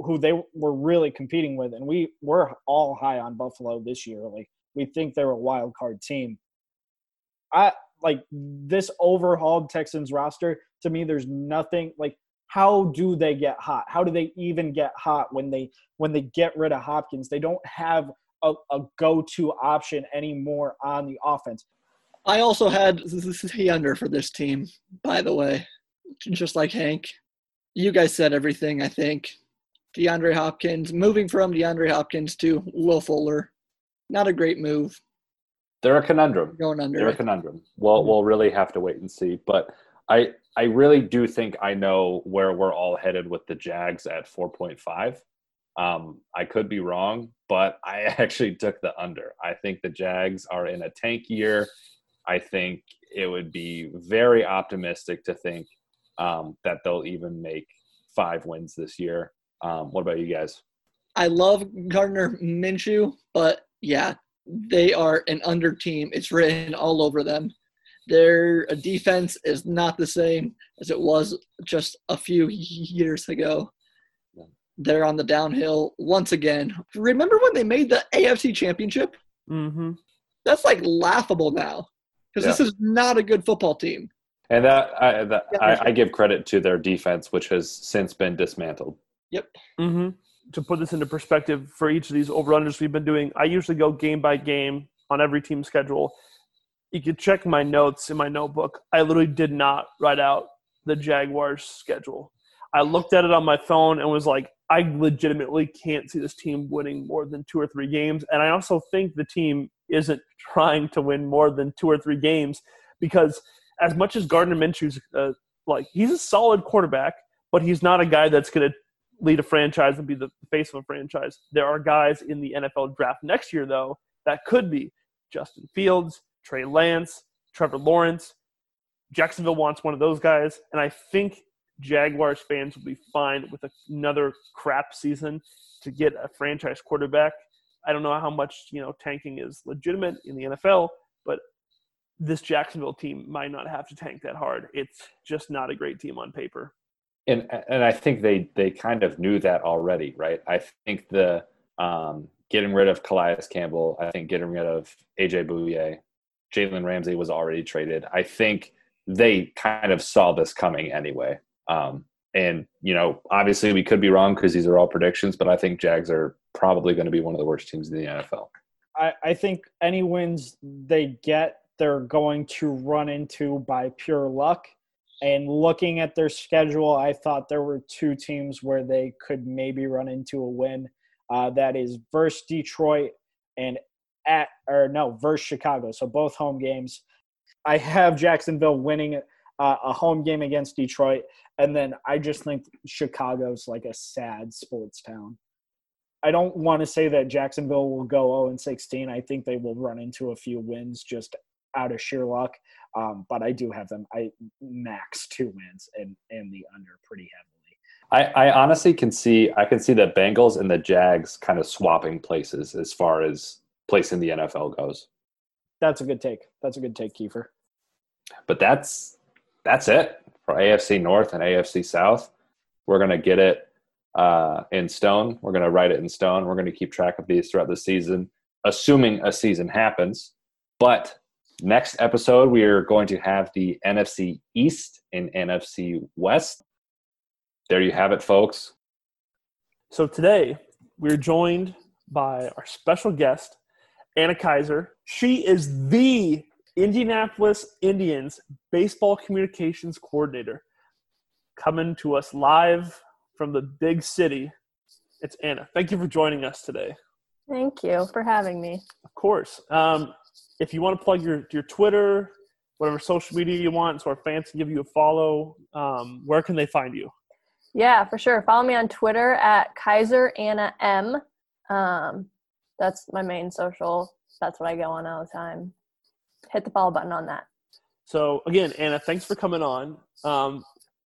who they were really competing with, and we were all high on Buffalo this year. Like we think they're a wild card team. I like this overhauled Texans roster. To me, there's nothing like how do they get hot? How do they even get hot when they when they get rid of Hopkins? They don't have a, a go-to option anymore on the offense. I also had the under for this team, by the way, just like Hank. You guys said everything, I think. DeAndre Hopkins, moving from DeAndre Hopkins to Will Fuller, not a great move. They're a conundrum. Going under. They're a conundrum. Well, we'll really have to wait and see. But I I really do think I know where we're all headed with the Jags at 4.5. Um, I could be wrong, but I actually took the under. I think the Jags are in a tank year. I think it would be very optimistic to think um, that they'll even make five wins this year. Um, what about you guys? I love Gardner Minshew, but yeah, they are an under team. It's written all over them. Their defense is not the same as it was just a few years ago. They're on the downhill once again. Remember when they made the AFC Championship? Mm-hmm. That's like laughable now because yeah. this is not a good football team. And that, I, that I, I, give credit to their defense, which has since been dismantled. Yep. Mm-hmm. To put this into perspective, for each of these over-unders we've been doing, I usually go game by game on every team schedule you could check my notes in my notebook. I literally did not write out the Jaguars schedule. I looked at it on my phone and was like, I legitimately can't see this team winning more than two or three games. And I also think the team isn't trying to win more than two or three games because as much as Gardner Minshew's uh, like, he's a solid quarterback, but he's not a guy that's going to lead a franchise and be the face of a franchise. There are guys in the NFL draft next year, though, that could be Justin Fields, Trey Lance, Trevor Lawrence. Jacksonville wants one of those guys, and I think Jaguars fans will be fine with another crap season to get a franchise quarterback. I don't know how much you know tanking is legitimate in the NFL, but this Jacksonville team might not have to tank that hard. It's just not a great team on paper. And and I think they they kind of knew that already, right? I think the um, getting rid of Calais Campbell, I think getting rid of AJ Bouye, Jalen Ramsey was already traded. I think they kind of saw this coming anyway. Um, and you know, obviously we could be wrong because these are all predictions, but I think Jags are probably going to be one of the worst teams in the NFL. I, I think any wins they get, they're going to run into by pure luck. And looking at their schedule, I thought there were two teams where they could maybe run into a win. Uh, that is versus Detroit and at or no versus Chicago. So both home games. I have Jacksonville winning uh, a home game against Detroit, and then I just think Chicago's like a sad sports town. I don't want to say that Jacksonville will go 0 and 16. I think they will run into a few wins just out of sheer luck. Um, but I do have them. I max two wins and and the under pretty heavily. I, I honestly can see I can see the Bengals and the Jags kind of swapping places as far as place in the NFL goes. That's a good take. That's a good take, Kiefer. But that's that's it for AFC North and AFC South. We're gonna get it uh, in stone. We're gonna write it in stone. We're gonna keep track of these throughout the season, assuming a season happens. But next episode, we are going to have the NFC East and NFC West. There you have it, folks. So today we're joined by our special guest, Anna Kaiser. She is the Indianapolis Indians baseball communications coordinator. Coming to us live from the big city. It's Anna. Thank you for joining us today. Thank you for having me. Of course. Um, if you want to plug your, your Twitter, whatever social media you want, so our fans can give you a follow, um, where can they find you? Yeah, for sure. Follow me on Twitter at Kaiser Anna M. Um, that's my main social. That's what I go on all the time. Hit the follow button on that. So again, Anna, thanks for coming on. Um,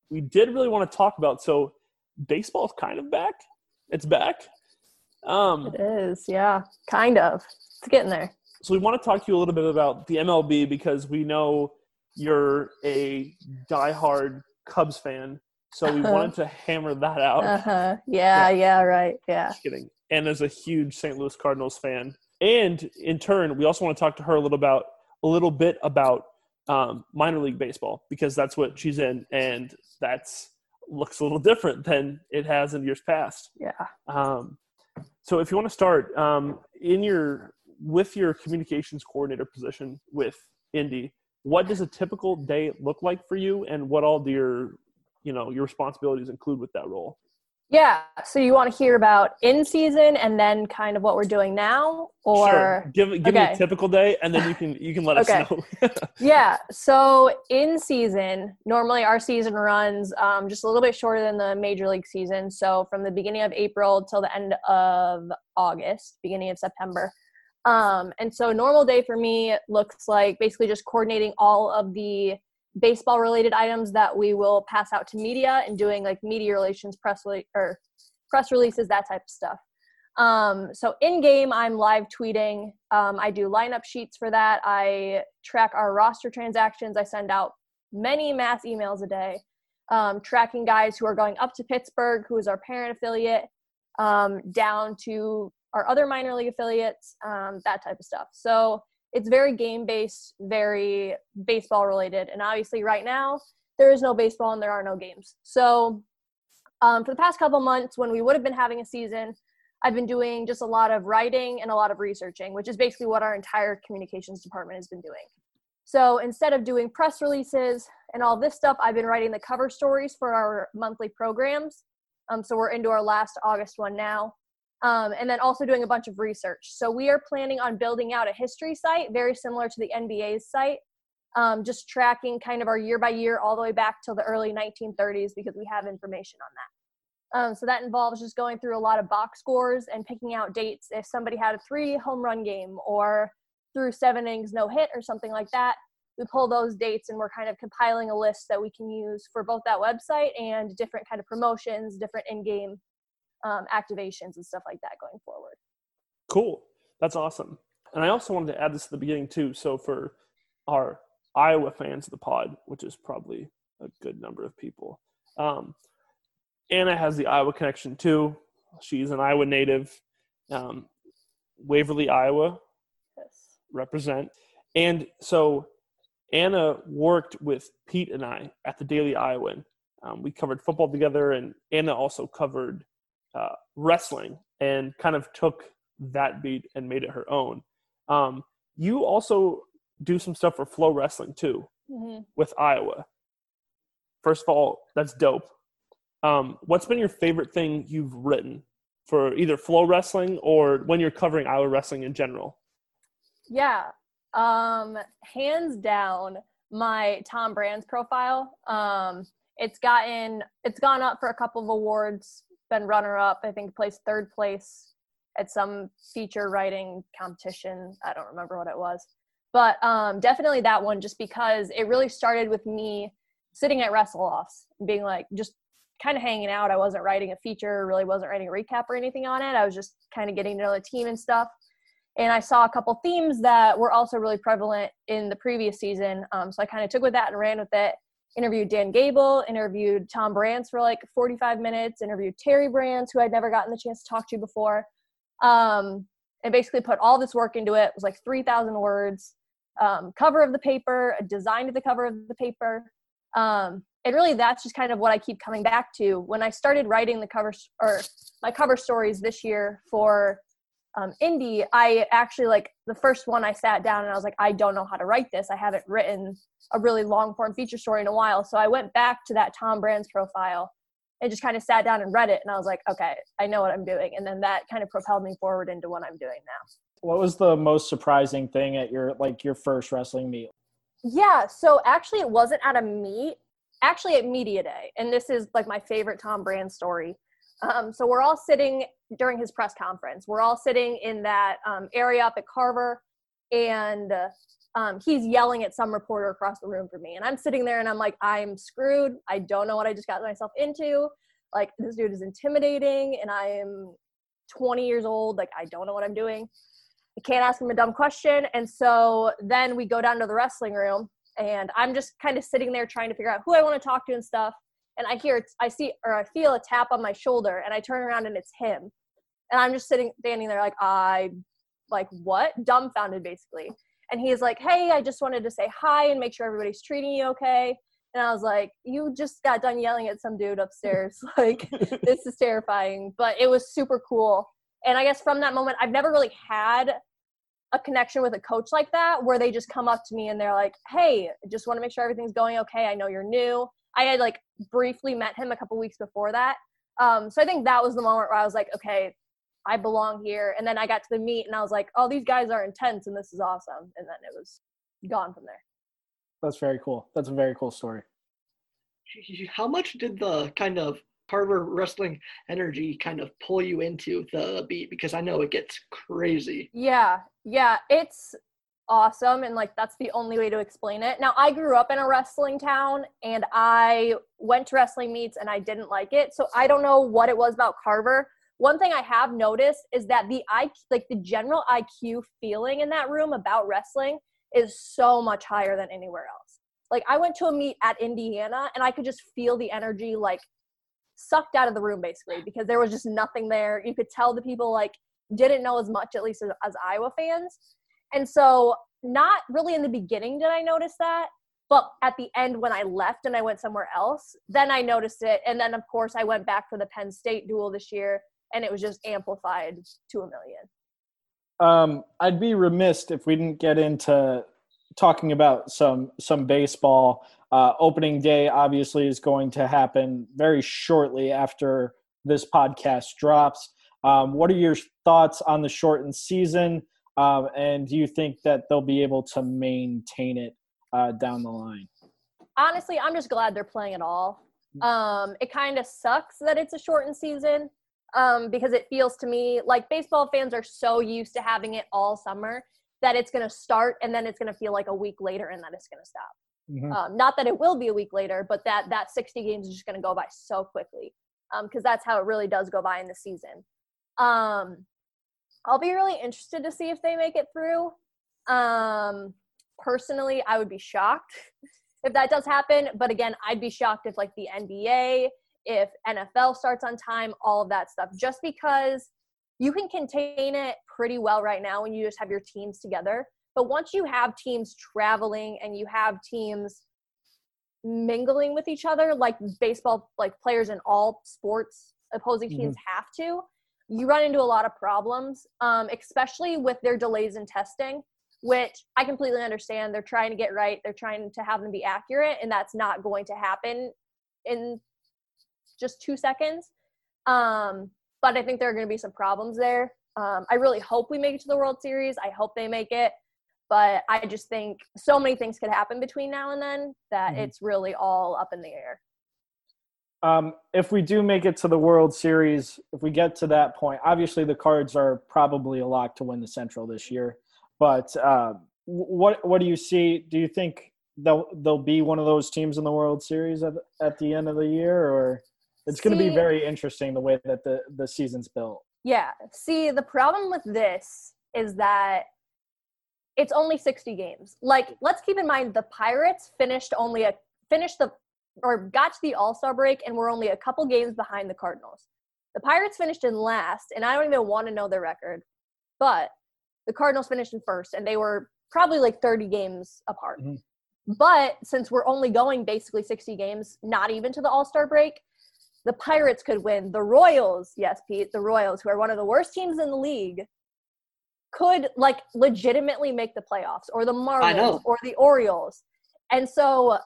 we did really want to talk about so baseball's kind of back. It's back. Um, it is, yeah, kind of. It's getting there. So we want to talk to you a little bit about the MLB because we know you're a diehard Cubs fan. So we uh-huh. wanted to hammer that out. Uh-huh. Yeah, yeah, yeah, right. Yeah. Just kidding. And as a huge St. Louis Cardinals fan. And in turn, we also want to talk to her a little about a little bit about um, minor league baseball because that's what she's in, and that's looks a little different than it has in years past. Yeah. Um, so if you want to start um, in your with your communications coordinator position with Indy, what does a typical day look like for you, and what all do your you know your responsibilities include with that role? Yeah. So you want to hear about in season and then kind of what we're doing now, or sure. give give okay. me a typical day, and then you can you can let us know. yeah. So in season, normally our season runs um, just a little bit shorter than the major league season. So from the beginning of April till the end of August, beginning of September. Um, and so normal day for me looks like basically just coordinating all of the baseball related items that we will pass out to media and doing like media relations press rele- or press releases that type of stuff. Um, so in game i'm live tweeting. Um, i do lineup sheets for that. I track our roster transactions. I send out many mass emails a day um, tracking guys who are going up to pittsburgh who is our parent affiliate um, down to our other minor league affiliates um, that type of stuff. So it's very game based, very baseball related. And obviously, right now, there is no baseball and there are no games. So, um, for the past couple months, when we would have been having a season, I've been doing just a lot of writing and a lot of researching, which is basically what our entire communications department has been doing. So instead of doing press releases and all this stuff, I've been writing the cover stories for our monthly programs. Um, so we're into our last August one now um, and then also doing a bunch of research. So we are planning on building out a history site very similar to the NBA's site, um, just tracking kind of our year by year all the way back till the early 1930s because we have information on that. Um, so that involves just going through a lot of box scores and picking out dates if somebody had a three home run game or through seven innings no hit or something like that. We pull those dates and we're kind of compiling a list that we can use for both that website and different kind of promotions, different in-game um, activations and stuff like that going forward. Cool. That's awesome. And I also wanted to add this at the beginning too. So for our Iowa fans of the pod, which is probably a good number of people. Um, Anna has the Iowa connection too. She's an Iowa native, um, Waverly, Iowa, Yes. represent. And so Anna worked with Pete and I at the Daily Iowan. Um, we covered football together, and Anna also covered uh, wrestling and kind of took that beat and made it her own. Um, you also do some stuff for Flow Wrestling too Mhm. with Iowa. First of all, that's dope. Um, what's been your favorite thing you've written for either Flow Wrestling or when you're covering Iowa wrestling in general? Yeah. Um, hands down, my Tom Brands profile. Um, it's gotten it's gone up for a couple of awards, been runner up, I think placed third place at some feature writing competition. I don't remember what it was. But um, definitely that one just because it really started with me sitting at wrestle offs being like just kind of hanging out. I wasn't writing a feature, really wasn't writing a recap or anything on it. I was just kind of getting to know the team and stuff and I saw a couple themes that were also really prevalent in the previous season. Um, so I kind of took with that and ran with it. Interviewed Dan Gable, interviewed Tom Brands for like 45 minutes, interviewed Terry Brands, who I'd never gotten the chance to talk to before, um, and basically put all this work into it. It was like 3,000 words, um, cover of the paper, a design of the cover of the paper. Um, and really, that's just kind of what I keep coming back to. When I started writing the cover or my cover stories this year for um, Indy, I actually like the first one I sat down and I was like, I don't know how to write this. I haven't written a really long form feature story in a while. So I went back to that Tom Brands profile and just kind of sat down and read it. And I was like, okay, I know what I'm doing. And then that kind of propelled me forward into what I'm doing now. What was the most surprising thing at your like your first wrestling meet? Yeah. So actually, it wasn't at a meet, actually at Media Day. And this is like my favorite Tom Brand story. Um, so we're all sitting during his press conference. We're all sitting in that um, area up at Carver, and uh, um, he's yelling at some reporter across the room from me. And I'm sitting there and I'm like, I'm screwed. I don't know what I just got myself into. Like, this dude is intimidating, and I am 20 years old. Like, I don't know what I'm doing. I can't ask him a dumb question. And so then we go down to the wrestling room, and I'm just kind of sitting there trying to figure out who I want to talk to and stuff. And I hear, I see, or I feel a tap on my shoulder, and I turn around and it's him. And I'm just sitting, standing there, like, I, like, what? Dumbfounded, basically. And he's like, hey, I just wanted to say hi and make sure everybody's treating you okay. And I was like, you just got done yelling at some dude upstairs. like, this is terrifying. But it was super cool. And I guess from that moment, I've never really had a connection with a coach like that where they just come up to me and they're like, hey, just want to make sure everything's going okay. I know you're new. I had like briefly met him a couple weeks before that. Um, so I think that was the moment where I was like, okay, I belong here. And then I got to the meet and I was like, oh, these guys are intense and this is awesome. And then it was gone from there. That's very cool. That's a very cool story. How much did the kind of Carver wrestling energy kind of pull you into the beat? Because I know it gets crazy. Yeah, yeah, it's awesome. And like, that's the only way to explain it. Now, I grew up in a wrestling town and I went to wrestling meets and I didn't like it. So I don't know what it was about Carver. One thing I have noticed is that the IQ, like the general IQ feeling in that room about wrestling is so much higher than anywhere else. Like I went to a meet at Indiana and I could just feel the energy like sucked out of the room basically because there was just nothing there. You could tell the people like didn't know as much at least as, as Iowa fans. And so not really in the beginning did I notice that, but at the end when I left and I went somewhere else, then I noticed it. And then of course I went back for the Penn State duel this year and it was just amplified to a million. Um, I'd be remiss if we didn't get into talking about some some baseball. Uh, opening day obviously is going to happen very shortly after this podcast drops. Um, what are your thoughts on the shortened season? Um, and do you think that they'll be able to maintain it uh, down the line? Honestly, I'm just glad they're playing at all. Um, it kind of sucks that it's a shortened season um, because it feels to me like baseball fans are so used to having it all summer that it's going to start and then it's going to feel like a week later and then it's going to stop. Mhm. Um, not that it will be a week later, but that that 60 games is just going to go by so quickly because um, that's how it really does go by in the season. Um, I'll be really interested to see if they make it through. Um, personally, I would be shocked if that does happen. But again, I'd be shocked if like the NBA, if NFL starts on time, all of that stuff, just because you can contain it pretty well right now when you just have your teams together. But once you have teams traveling and you have teams mingling with each other, like baseball, like players in all sports, opposing teams mm-hmm. have to, you run into a lot of problems, um, especially with their delays in testing, which I completely understand. They're trying to get right, they're trying to have them be accurate, and that's not going to happen in just two seconds. Um, but I think there are going to be some problems there. Um, I really hope we make it to the World Series. I hope they make it. But I just think so many things could happen between now and then that mm-hmm. it's really all up in the air. Um, if we do make it to the World Series, if we get to that point, obviously the Cards are probably a lock to win the Central this year. But uh, what what do you see? Do you think they'll they'll be one of those teams in the World Series at at the end of the year, or it's going to be very interesting the way that the the season's built. Yeah. See, the problem with this is that it's only 60 games. Like, let's keep in mind the Pirates finished only a finished the or got to the All-Star break and were only a couple games behind the Cardinals. The Pirates finished in last, and I don't even want to know their record, but the Cardinals finished in first, and they were probably like 30 games apart. Mm-hmm. But since we're only going basically 60 games, not even to the All Star break, the Pirates could win. The Royals, yes, Pete, the Royals, who are one of the worst teams in the league, could like legitimately make the playoffs, or the Marlins, or the Orioles. And so,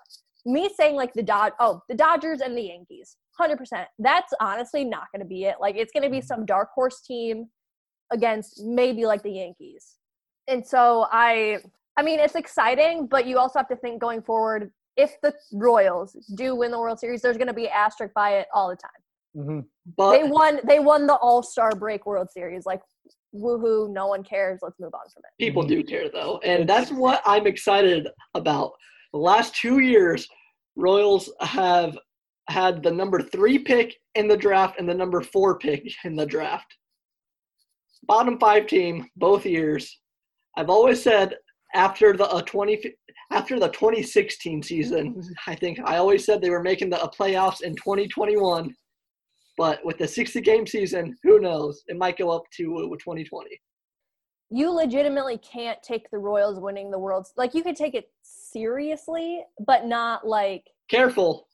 me saying like the Dod, oh, the Dodgers and the Yankees, hundred percent. That's honestly not going to be it. Like it's going to be mm-hmm. some dark horse team against maybe like the Yankees. And so I, I mean, it's exciting, but you also have to think going forward if the Royals do win the World Series, there's going to be asterisk by it all the time. Mm-hmm. But they won. They won the All Star Break World Series. Like, woohoo! No one cares. Let's move on from it. People do care though, and that's what I'm excited about. The last two years, Royals have had the number three pick in the draft and the number four pick in the draft. Bottom five team both years. I've always said after the uh, 20 after the 2016 season, I think I always said they were making the uh, playoffs in 2021. But with the 60 game season, who knows? It might go up to uh, 2020. You legitimately can't take the Royals winning the World. Like you could take it seriously, but not like. Careful.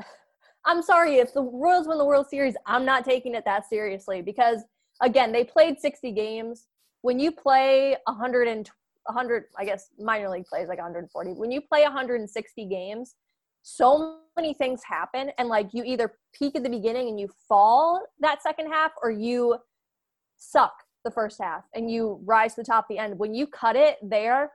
I'm sorry if the Royals win the World Series, I'm not taking it that seriously because again, they played 60 games. When you play 120 100 i guess minor league plays like 140 when you play 160 games so many things happen and like you either peak at the beginning and you fall that second half or you suck the first half and you rise to the top the end when you cut it there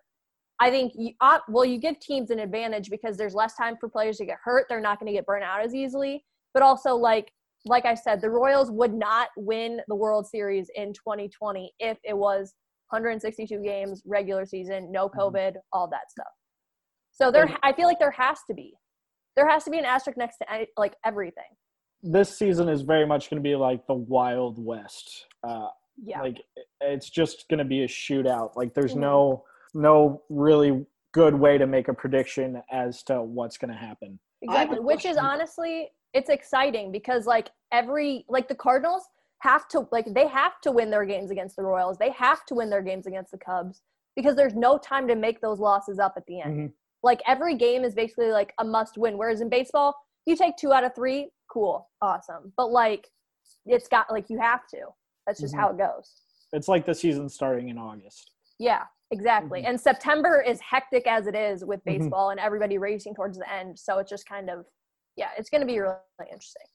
i think you uh, well you give teams an advantage because there's less time for players to get hurt they're not going to get burnt out as easily but also like like i said the royals would not win the world series in 2020 if it was 162 games, regular season, no mm-hmm. COVID, all that stuff. So there, I feel like there has to be, there has to be an asterisk next to like everything. This season is very much going to be like the Wild West. Uh, yeah, like it's just going to be a shootout. Like there's mm-hmm. no, no really good way to make a prediction as to what's going to happen. Exactly, which is honestly, it's exciting because like every, like the Cardinals have to like they have to win their games against the Royals. They have to win their games against the Cubs because there's no time to make those losses up at the end. Mm-hmm. Like every game is basically like a must win. Whereas in baseball, you take two out of three, cool, awesome. But like it's got like you have to. That's just mm-hmm. how it goes. It's like the season starting in August. Yeah, exactly. Mm-hmm. And September is hectic as it is with mm-hmm. baseball and everybody racing towards the end. So it's just kind of yeah, it's going to be really interesting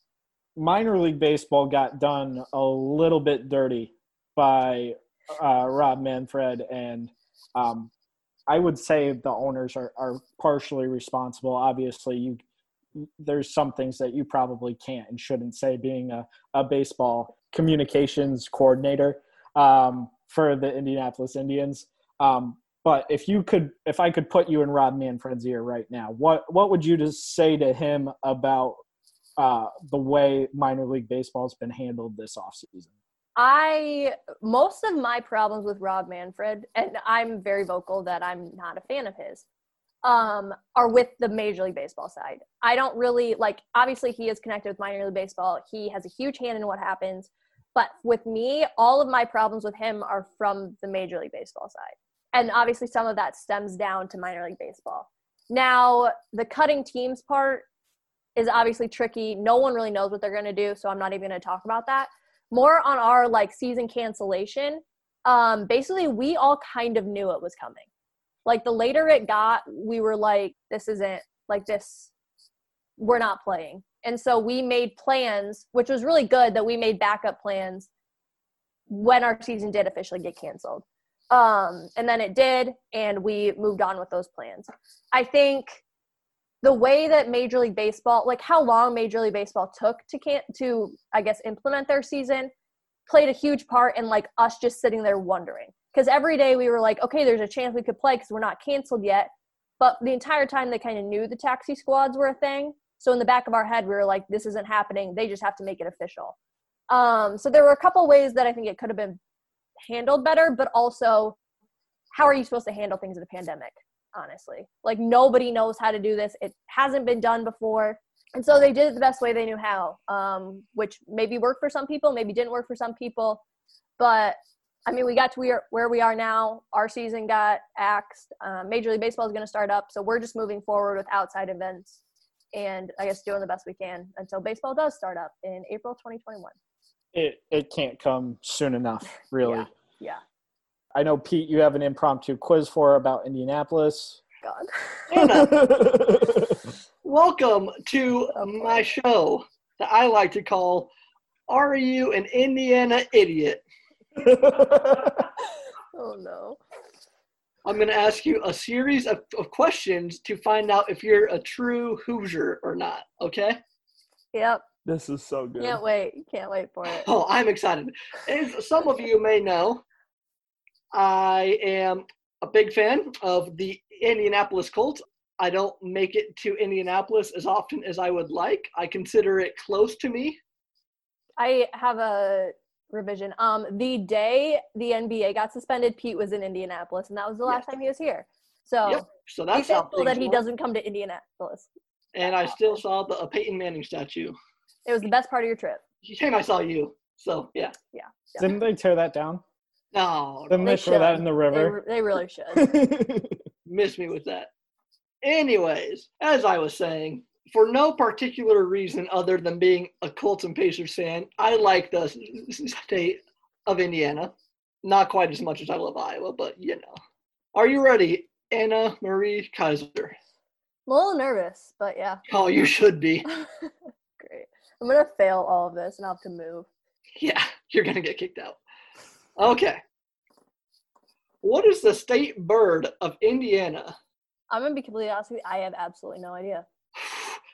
minor league baseball got done a little bit dirty by uh, Rob Manfred, and um, I would say the owners are, are partially responsible. Obviously, you there's some things that you probably can't and shouldn't say being a, a baseball communications coordinator um, for the Indianapolis Indians. Um, but if you could, if I could put you in Rob Manfred's ear right now, what what would you just say to him about uh, the way minor league baseball has been handled this offseason? I most of my problems with Rob Manfred, and I'm very vocal that I'm not a fan of his, um, are with the Major League Baseball side. I don't really like. Obviously, he is connected with minor league baseball. He has a huge hand in what happens. But with me, all of my problems with him are from the Major League Baseball side, and obviously some of that stems down to minor league baseball. Now, the cutting teams part is obviously tricky. No one really knows what they're going to do, so I'm not even going to talk about that more on our like season cancellation um basically we all kind of knew it was coming like the later it got we were like this isn't like this we're not playing. And so we made plans which was really good that we made backup plans when our season did officially get canceled. Um and then it did and we moved on with those plans. I think the way that Major League Baseball, like how long Major League Baseball took to can to I guess implement their season, played a huge part in like us just sitting there wondering. Because every day we were like, okay, there's a chance we could play because we're not canceled yet. But the entire time they kind of knew the taxi squads were a thing. So in the back of our head, we were like, this isn't happening. They just have to make it official. Um, so there were a couple ways that I think it could have been handled better, but also, how are you supposed to handle things in a pandemic? honestly. Like nobody knows how to do this. It hasn't been done before. And so they did it the best way they knew how, um, which maybe worked for some people, maybe didn't work for some people. But I mean, we got to where, where we are now. Our season got axed. Um, Major League Baseball is going to start up. So we're just moving forward with outside events and I guess doing the best we can until baseball does start up in April 2021. It, it can't come soon enough, really. yeah. yeah. I know Pete, you have an impromptu quiz for about Indianapolis. God. Anna, welcome to my show that I like to call Are You an Indiana Idiot? oh no. I'm going to ask you a series of, of questions to find out if you're a true Hoosier or not, okay? Yep. This is so good. Can't wait. Can't wait for it. Oh, I'm excited. As some of you may know, I am a big fan of the Indianapolis Colts. I don't make it to Indianapolis as often as I would like. I consider it close to me. I have a revision. Um, the day the NBA got suspended, Pete was in Indianapolis, and that was the last time he was here. So, yep. so that's how thankful that he work. doesn't come to Indianapolis. And I still saw the uh, Peyton Manning statue. It was the best part of your trip. And I saw you. So yeah. Yeah. Didn't they tear that down? No, Didn't They they, throw that should. in the They, river? re- they really should. miss me with that. Anyways, as I was saying, for no particular reason other than being a Colts and Pacers fan, I like the state of Indiana. Not quite as much as I love Iowa, but you know. Are you ready, Anna Marie Kaiser? I'm a little nervous, but yeah. Oh, you should be. Great. I'm gonna fail all of this and I'll have to move. Yeah, you're gonna get kicked out. Okay. What is the state bird of Indiana? I'm gonna be completely honest with you. I have absolutely no idea.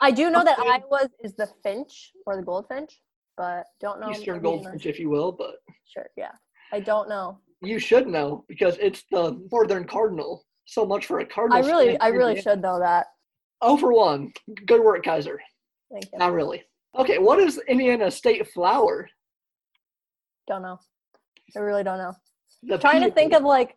I do know that. Iowa's is the finch or the goldfinch, but don't know. Eastern goldfinch, if you will, but Sure. Yeah. I don't know. you should know because it's the northern cardinal. So much for a cardinal. I really, I really Indiana. should know that. Oh, for one. Good work, Kaiser. Thank you. Not really. Okay, what is Indiana's state flower? Don't know. I really don't know. The trying to think of like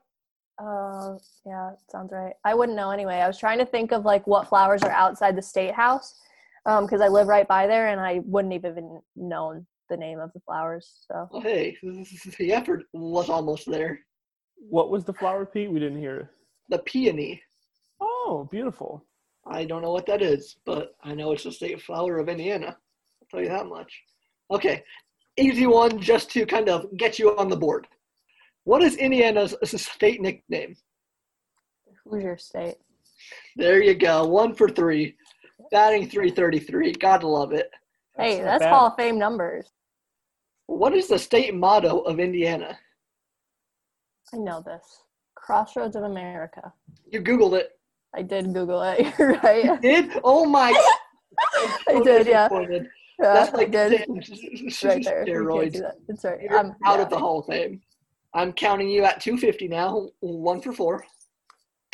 uh yeah sounds right i wouldn't know anyway i was trying to think of like what flowers are outside the state house um because i live right by there and i wouldn't have even known the name of the flowers so Oh, hey, the effort was almost there. What was the flower, Pete? We didn't hear it. The peony. Oh, beautiful. I don't know what that is, but I know it's the state flower of Indiana. I'll tell you that much. Okay, easy one just to kind of get you on the board. What is Indiana's state nickname? hoosier state There you go, one for three. Batting 333. Gotta love it. hey not that's bad. hall of fame numbers What is the state motto of Indiana? i know this crossroads of america You Googled it. i did google it you're right Did? Oh my. i did yeah, Disappointed. yeah That's i like did s- right there You can't see steroids. that. it's right You're i'm out yeah, of the Hall of Fame. I'm counting you at 250 now, one for four.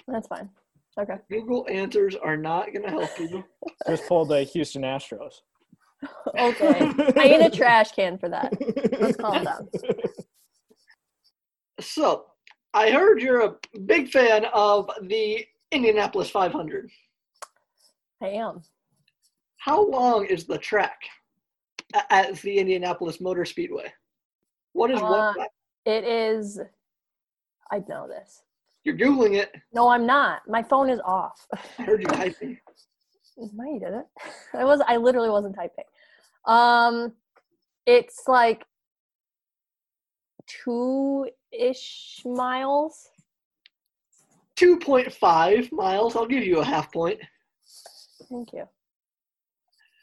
that's fine okay Google answers are not going to help you. Just pulled the Houston Astros. okay. I need a trash can for that. Let's calm down. So, I heard you're a big fan of the Indianapolis 500. I am. How long is the track at the Indianapolis Motor Speedway? What is Uh, one lap? It is. I know this. You're Googling it. No, I'm not. My phone is off. I heard you typing. No, you didn't. I was. I literally wasn't typing. Um, it's like two ish miles. 2.5 miles. I'll give you a half point. Thank you.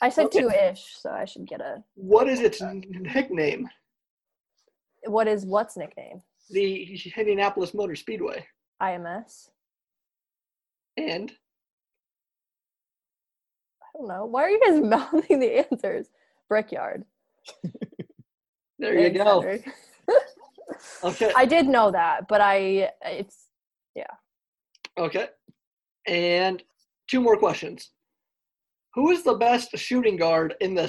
I said Okay. two ish, so I should get a. What is its nickname? What is what's nickname? The Indianapolis Motor Speedway. IMS. And I don't know. Why are you guys mouthing the answers? Brickyard. there you go. Okay. I did know that, but I it's yeah. Okay. And two more questions. Who is the best shooting guard in the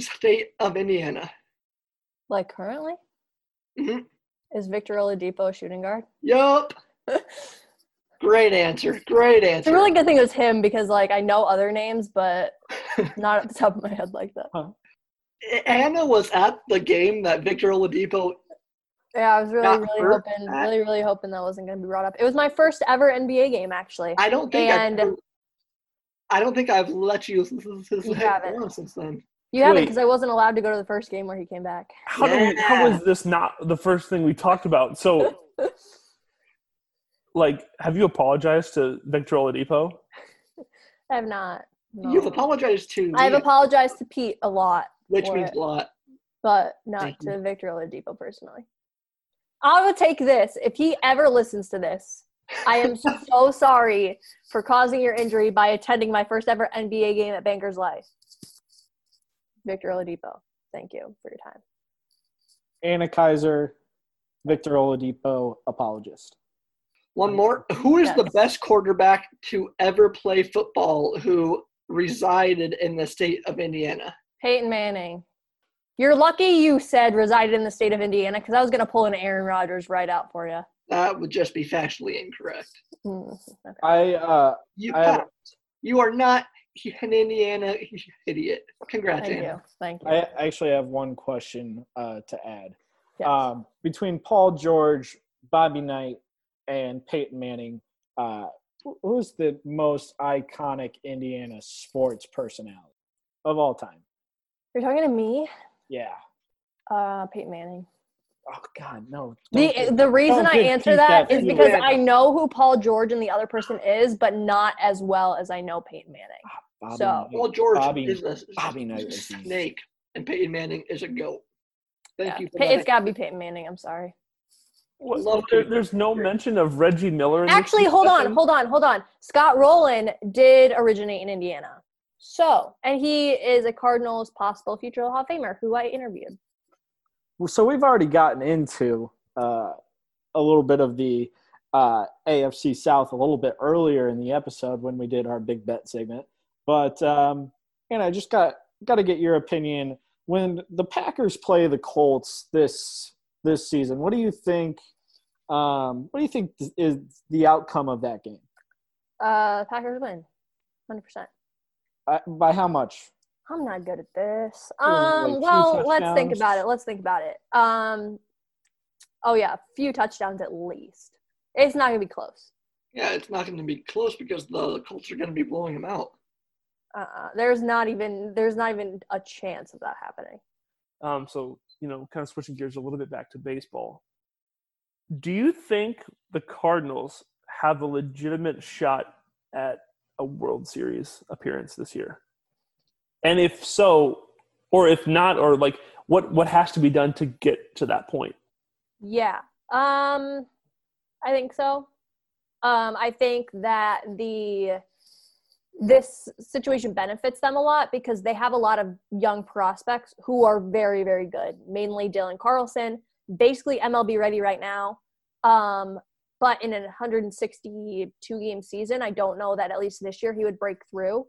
state of Indiana? like currently. Mhm. Is Victor Oladipo a shooting guard? Yup. Great answer. Great answer. It's a really good thing it was him because like I know other names, but not at the top of my head like that. Anna was at the game that Victor Oladipo. Yeah, I was really, really hoping, at- really, really hoping that wasn't going to be brought up. It was my first ever NBA game, actually. I don't think And- I've, I don't think I've let you, since then. You haven't because I wasn't allowed to go to the first game where he came back. How do we, how Yeah. this not the first thing we talked about? So, like, have you apologized to Victor Oladipo? I have not. no. You've apologized to I have me, apologized to Pete a lot, which means it. a lot. but not to Victor Oladipo personally. I would take this if he ever listens to this. I am so sorry for causing your injury by attending my first ever NBA game at Bankers Life. Victor Oladipo, thank you for your time. Anna Kaiser, Victor Oladipo, apologist. One more. Who is the best quarterback to ever play football who resided in the state of Indiana? Peyton Manning. You're lucky you said resided in the state of Indiana because I was going to pull an Aaron Rodgers right out for you. That would just be factually incorrect. Hmm, okay. I uh, You I have- You are not an Indiana idiot. Congrats, Thank Anna. you. Thank you. I actually have one question uh, to add. Yes. Um, between Paul George, Bobby Knight, and Peyton Manning, uh, who's the most iconic Indiana sports personality of all time? You're talking to me, Yeah. uh, Peyton Manning. Oh God, no. The Don't give- the reason I answer that that is because I know who Paul George and the other person is, but not as well as I know Peyton Manning. Bobby so- Knight. Paul George Bobby- is a Bobby Knight was the- snake, and Peyton Manning is a goat. Thank Yeah. you for Pey- that. It's got to be Peyton Manning. I'm sorry. What, there, there's no mention of Reggie Miller. In Actually, hold on, hold on, hold on. Scott Rolen did originate in Indiana. So, and he is a Cardinals possible future Hall of Famer who I interviewed. Well, so we've already gotten into uh, a little bit of the uh, AFC South a little bit earlier in the episode when we did our big bet segment, but um, and I just got got to get your opinion when the Packers play the Colts this this season. What do you think? Um, what do you think is the outcome of that game? Uh, Packers win, hundred percent. Uh, by how much? I'm not good at this. Yeah, like Um, few well, let's think about it. Let's think about it. Um, oh yeah, a few touchdowns at least. It's not gonna be close. Yeah, it's not going to be close because the Colts are going to be blowing them out. Uh-uh. There's not even there's not even a chance of that happening. Um, so you know, kind of switching gears a little bit back to baseball. Do you think the Cardinals have a legitimate shot at a World Series appearance this year? And if so, or if not, or like what what has to be done to get to that point? Yeah. Um I think so. Um I think that the this situation benefits them a lot because they have a lot of young prospects who are very very good. Mainly Dylan Carlson, basically MLB ready right now. Um but in a 162 game season, I don't know that at least this year he would break through.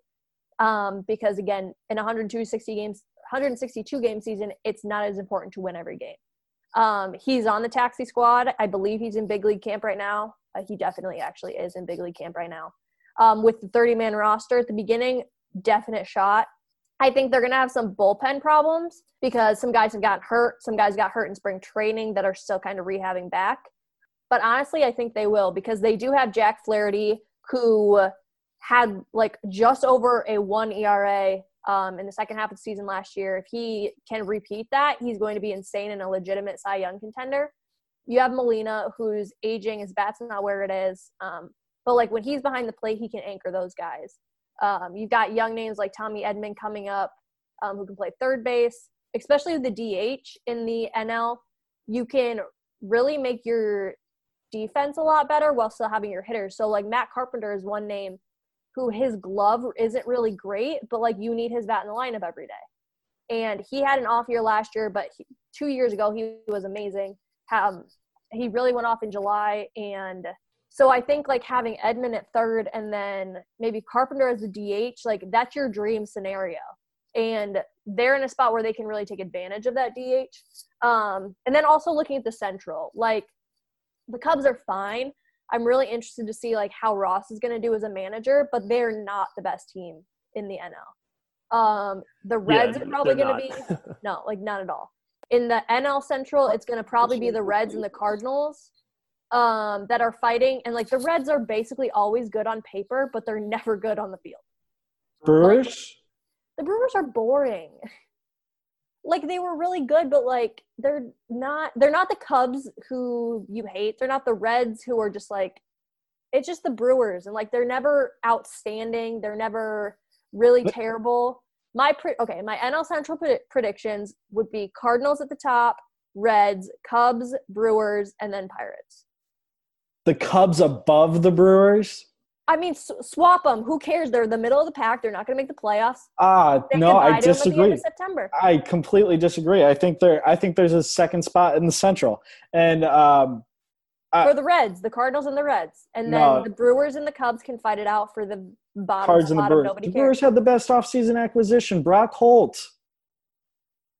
Um because again, in 160 games 162 game season, it's not as important to win every game. Um, he's on the taxi squad. I believe he's in big league camp right now. Uh, he definitely actually is in big league camp right now. Um, with the 30 man roster at the beginning, definite shot. I think they're going to have some bullpen problems because some guys have gotten hurt. Some guys got hurt in spring training that are still kind of rehabbing back. But honestly, I think they will because they do have Jack Flaherty, who had like just over a one ERA um, in the second half of the season last year. If he can repeat that, he's going to be insane and a legitimate Cy Young contender. You have Molina, who's aging, his bat's not where it is. Um, but like when he's behind the plate, he can anchor those guys. Um, you've got young names like Tommy Edman coming up, um, who can play third base, especially with the DH in the NL. You can really make your defense a lot better while still having your hitters. So like Matt Carpenter is one name who his glove isn't really great, but like you need his bat in the lineup every day. And he had an off year last year, but he, two years ago he was amazing. Um, he really went off in July, and so I think like having Edman at third and then maybe Carpenter as a DH, like that's your dream scenario. And they're in a spot where they can really take advantage of that DH. Um, and then also looking at the Central, like the Cubs are fine. I'm really interested to see like how Ross is going to do as a manager, but they're not the best team in the NL. Um, the Reds Yeah, are probably going to be no, like not at all. In the NL Central, it's going to probably be the Reds and the Cardinals um, that are fighting, and like the Reds are basically always good on paper, but they're never good on the field. Brewers. The Brewers are boring. like they were really good, but like they're not. They're not the Cubs who you hate. They're not the Reds who are just like. It's just the Brewers, and like they're never outstanding. They're never really But- terrible. My pre- okay, my NL Central pred- predictions would be Cardinals at the top, Reds, Cubs, Brewers, and then Pirates. The Cubs above the Brewers. I mean, s- swap them. Who cares? They're the middle of the pack. They're not going to make the playoffs. Ah, They no, I bide the end disagree. September. I completely disagree. I think there. I think there's a second spot in the Central, and um, I- for the Reds, the Cardinals and the Reds, and then No. the Brewers and the Cubs can fight it out for the bottom Cards and the Brewers. The. Brewers had the best offseason acquisition, Brock Holt.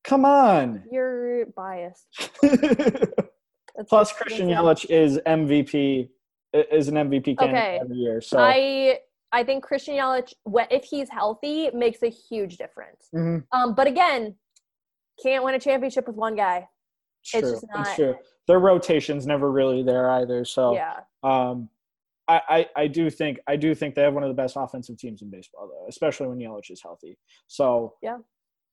Come on. You're biased. That's Plus, Christian. Yelich is MVP. Is an MVP candidate Okay. every year. So I I think Christian Yelich, if he's healthy, makes a huge difference. Mhm. Um, but again, can't win a championship with one guy. it's it's true. just It's true. Their rotation's never really there either. So Yeah, Um, I, I, I do think I do think they have one of the best offensive teams in baseball, though, especially when Yelich is healthy. So Yeah.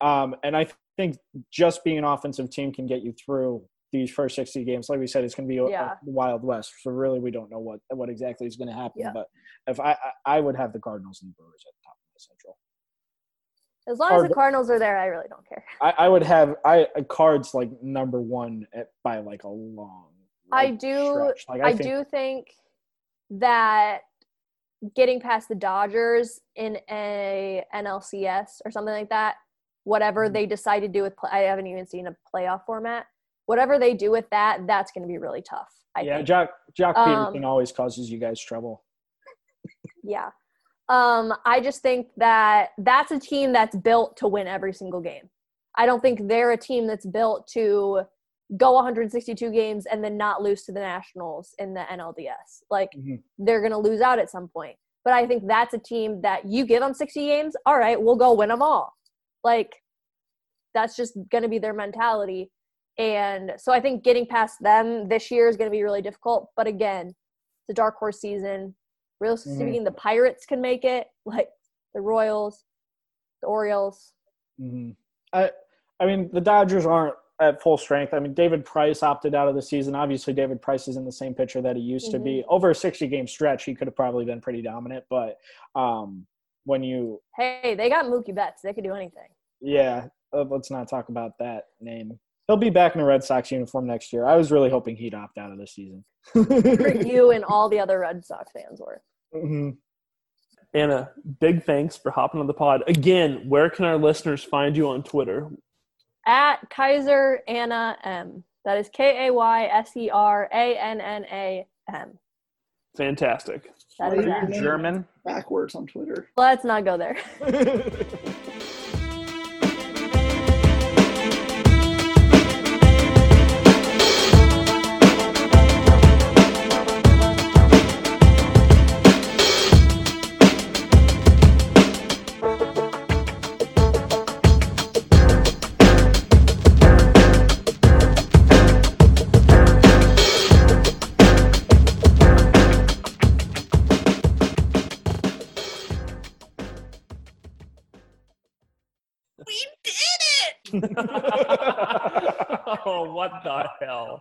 Um, and I think just being an offensive team can get you through these first 60 games. Like we said, it's going to be a, Yeah. wild west. So really, we don't know what what exactly is going to happen. Yeah. But if I, I I would have the Cardinals and the Brewers at the top of the Central. as long as the Cardinals are there, I really don't care. I, I would have I cards like number one at, by like a long. I do- Like, I, think, do think that getting past the Dodgers in a NLCS or something like that, whatever Mhm. they decide to do with, play, I haven't even seen a playoff format. Whatever they do with that, that's going to be really tough. I yeah, think. Joc Joc Um, Pederson always causes you guys trouble. Yeah. Um, I just think that that's a team that's built to win every single game. I don't think they're a team that's built to go 162 games and then not lose to the Nationals in the NLDS. Like Mhm. they're going to lose out at some point. But I think that's a team that you give them 60 games, all right, we'll go win them all. Like that's just going to be their mentality. And so I think getting past them this year is going to be really difficult. But again, it's a dark horse season. Realistically Mhm. speaking, the Pirates can make it, like the Royals, the Orioles. hmm I I mean the Dodgers aren't at full strength. I mean David Price opted out of the season. Obviously David Price isn't the same pitcher that he used to be. Over a 60 game stretch, he could have probably been pretty dominant. But um, when you Hey, they got Mookie Betts. They could do anything. yeah, uh, let's not talk about that name. He'll be back in a Red Sox uniform next year. I was really hoping he'd opt out of the season. For you and all the other Red Sox fans were. Mhm. Anna, big thanks for hopping on the pod. Again, where can our listeners find you on Twitter? At Kayser Anna M. That is K A Y S E R A N N A M. Fantastic. That Are you. German. backwards on Twitter. Let's not go there. what the hell?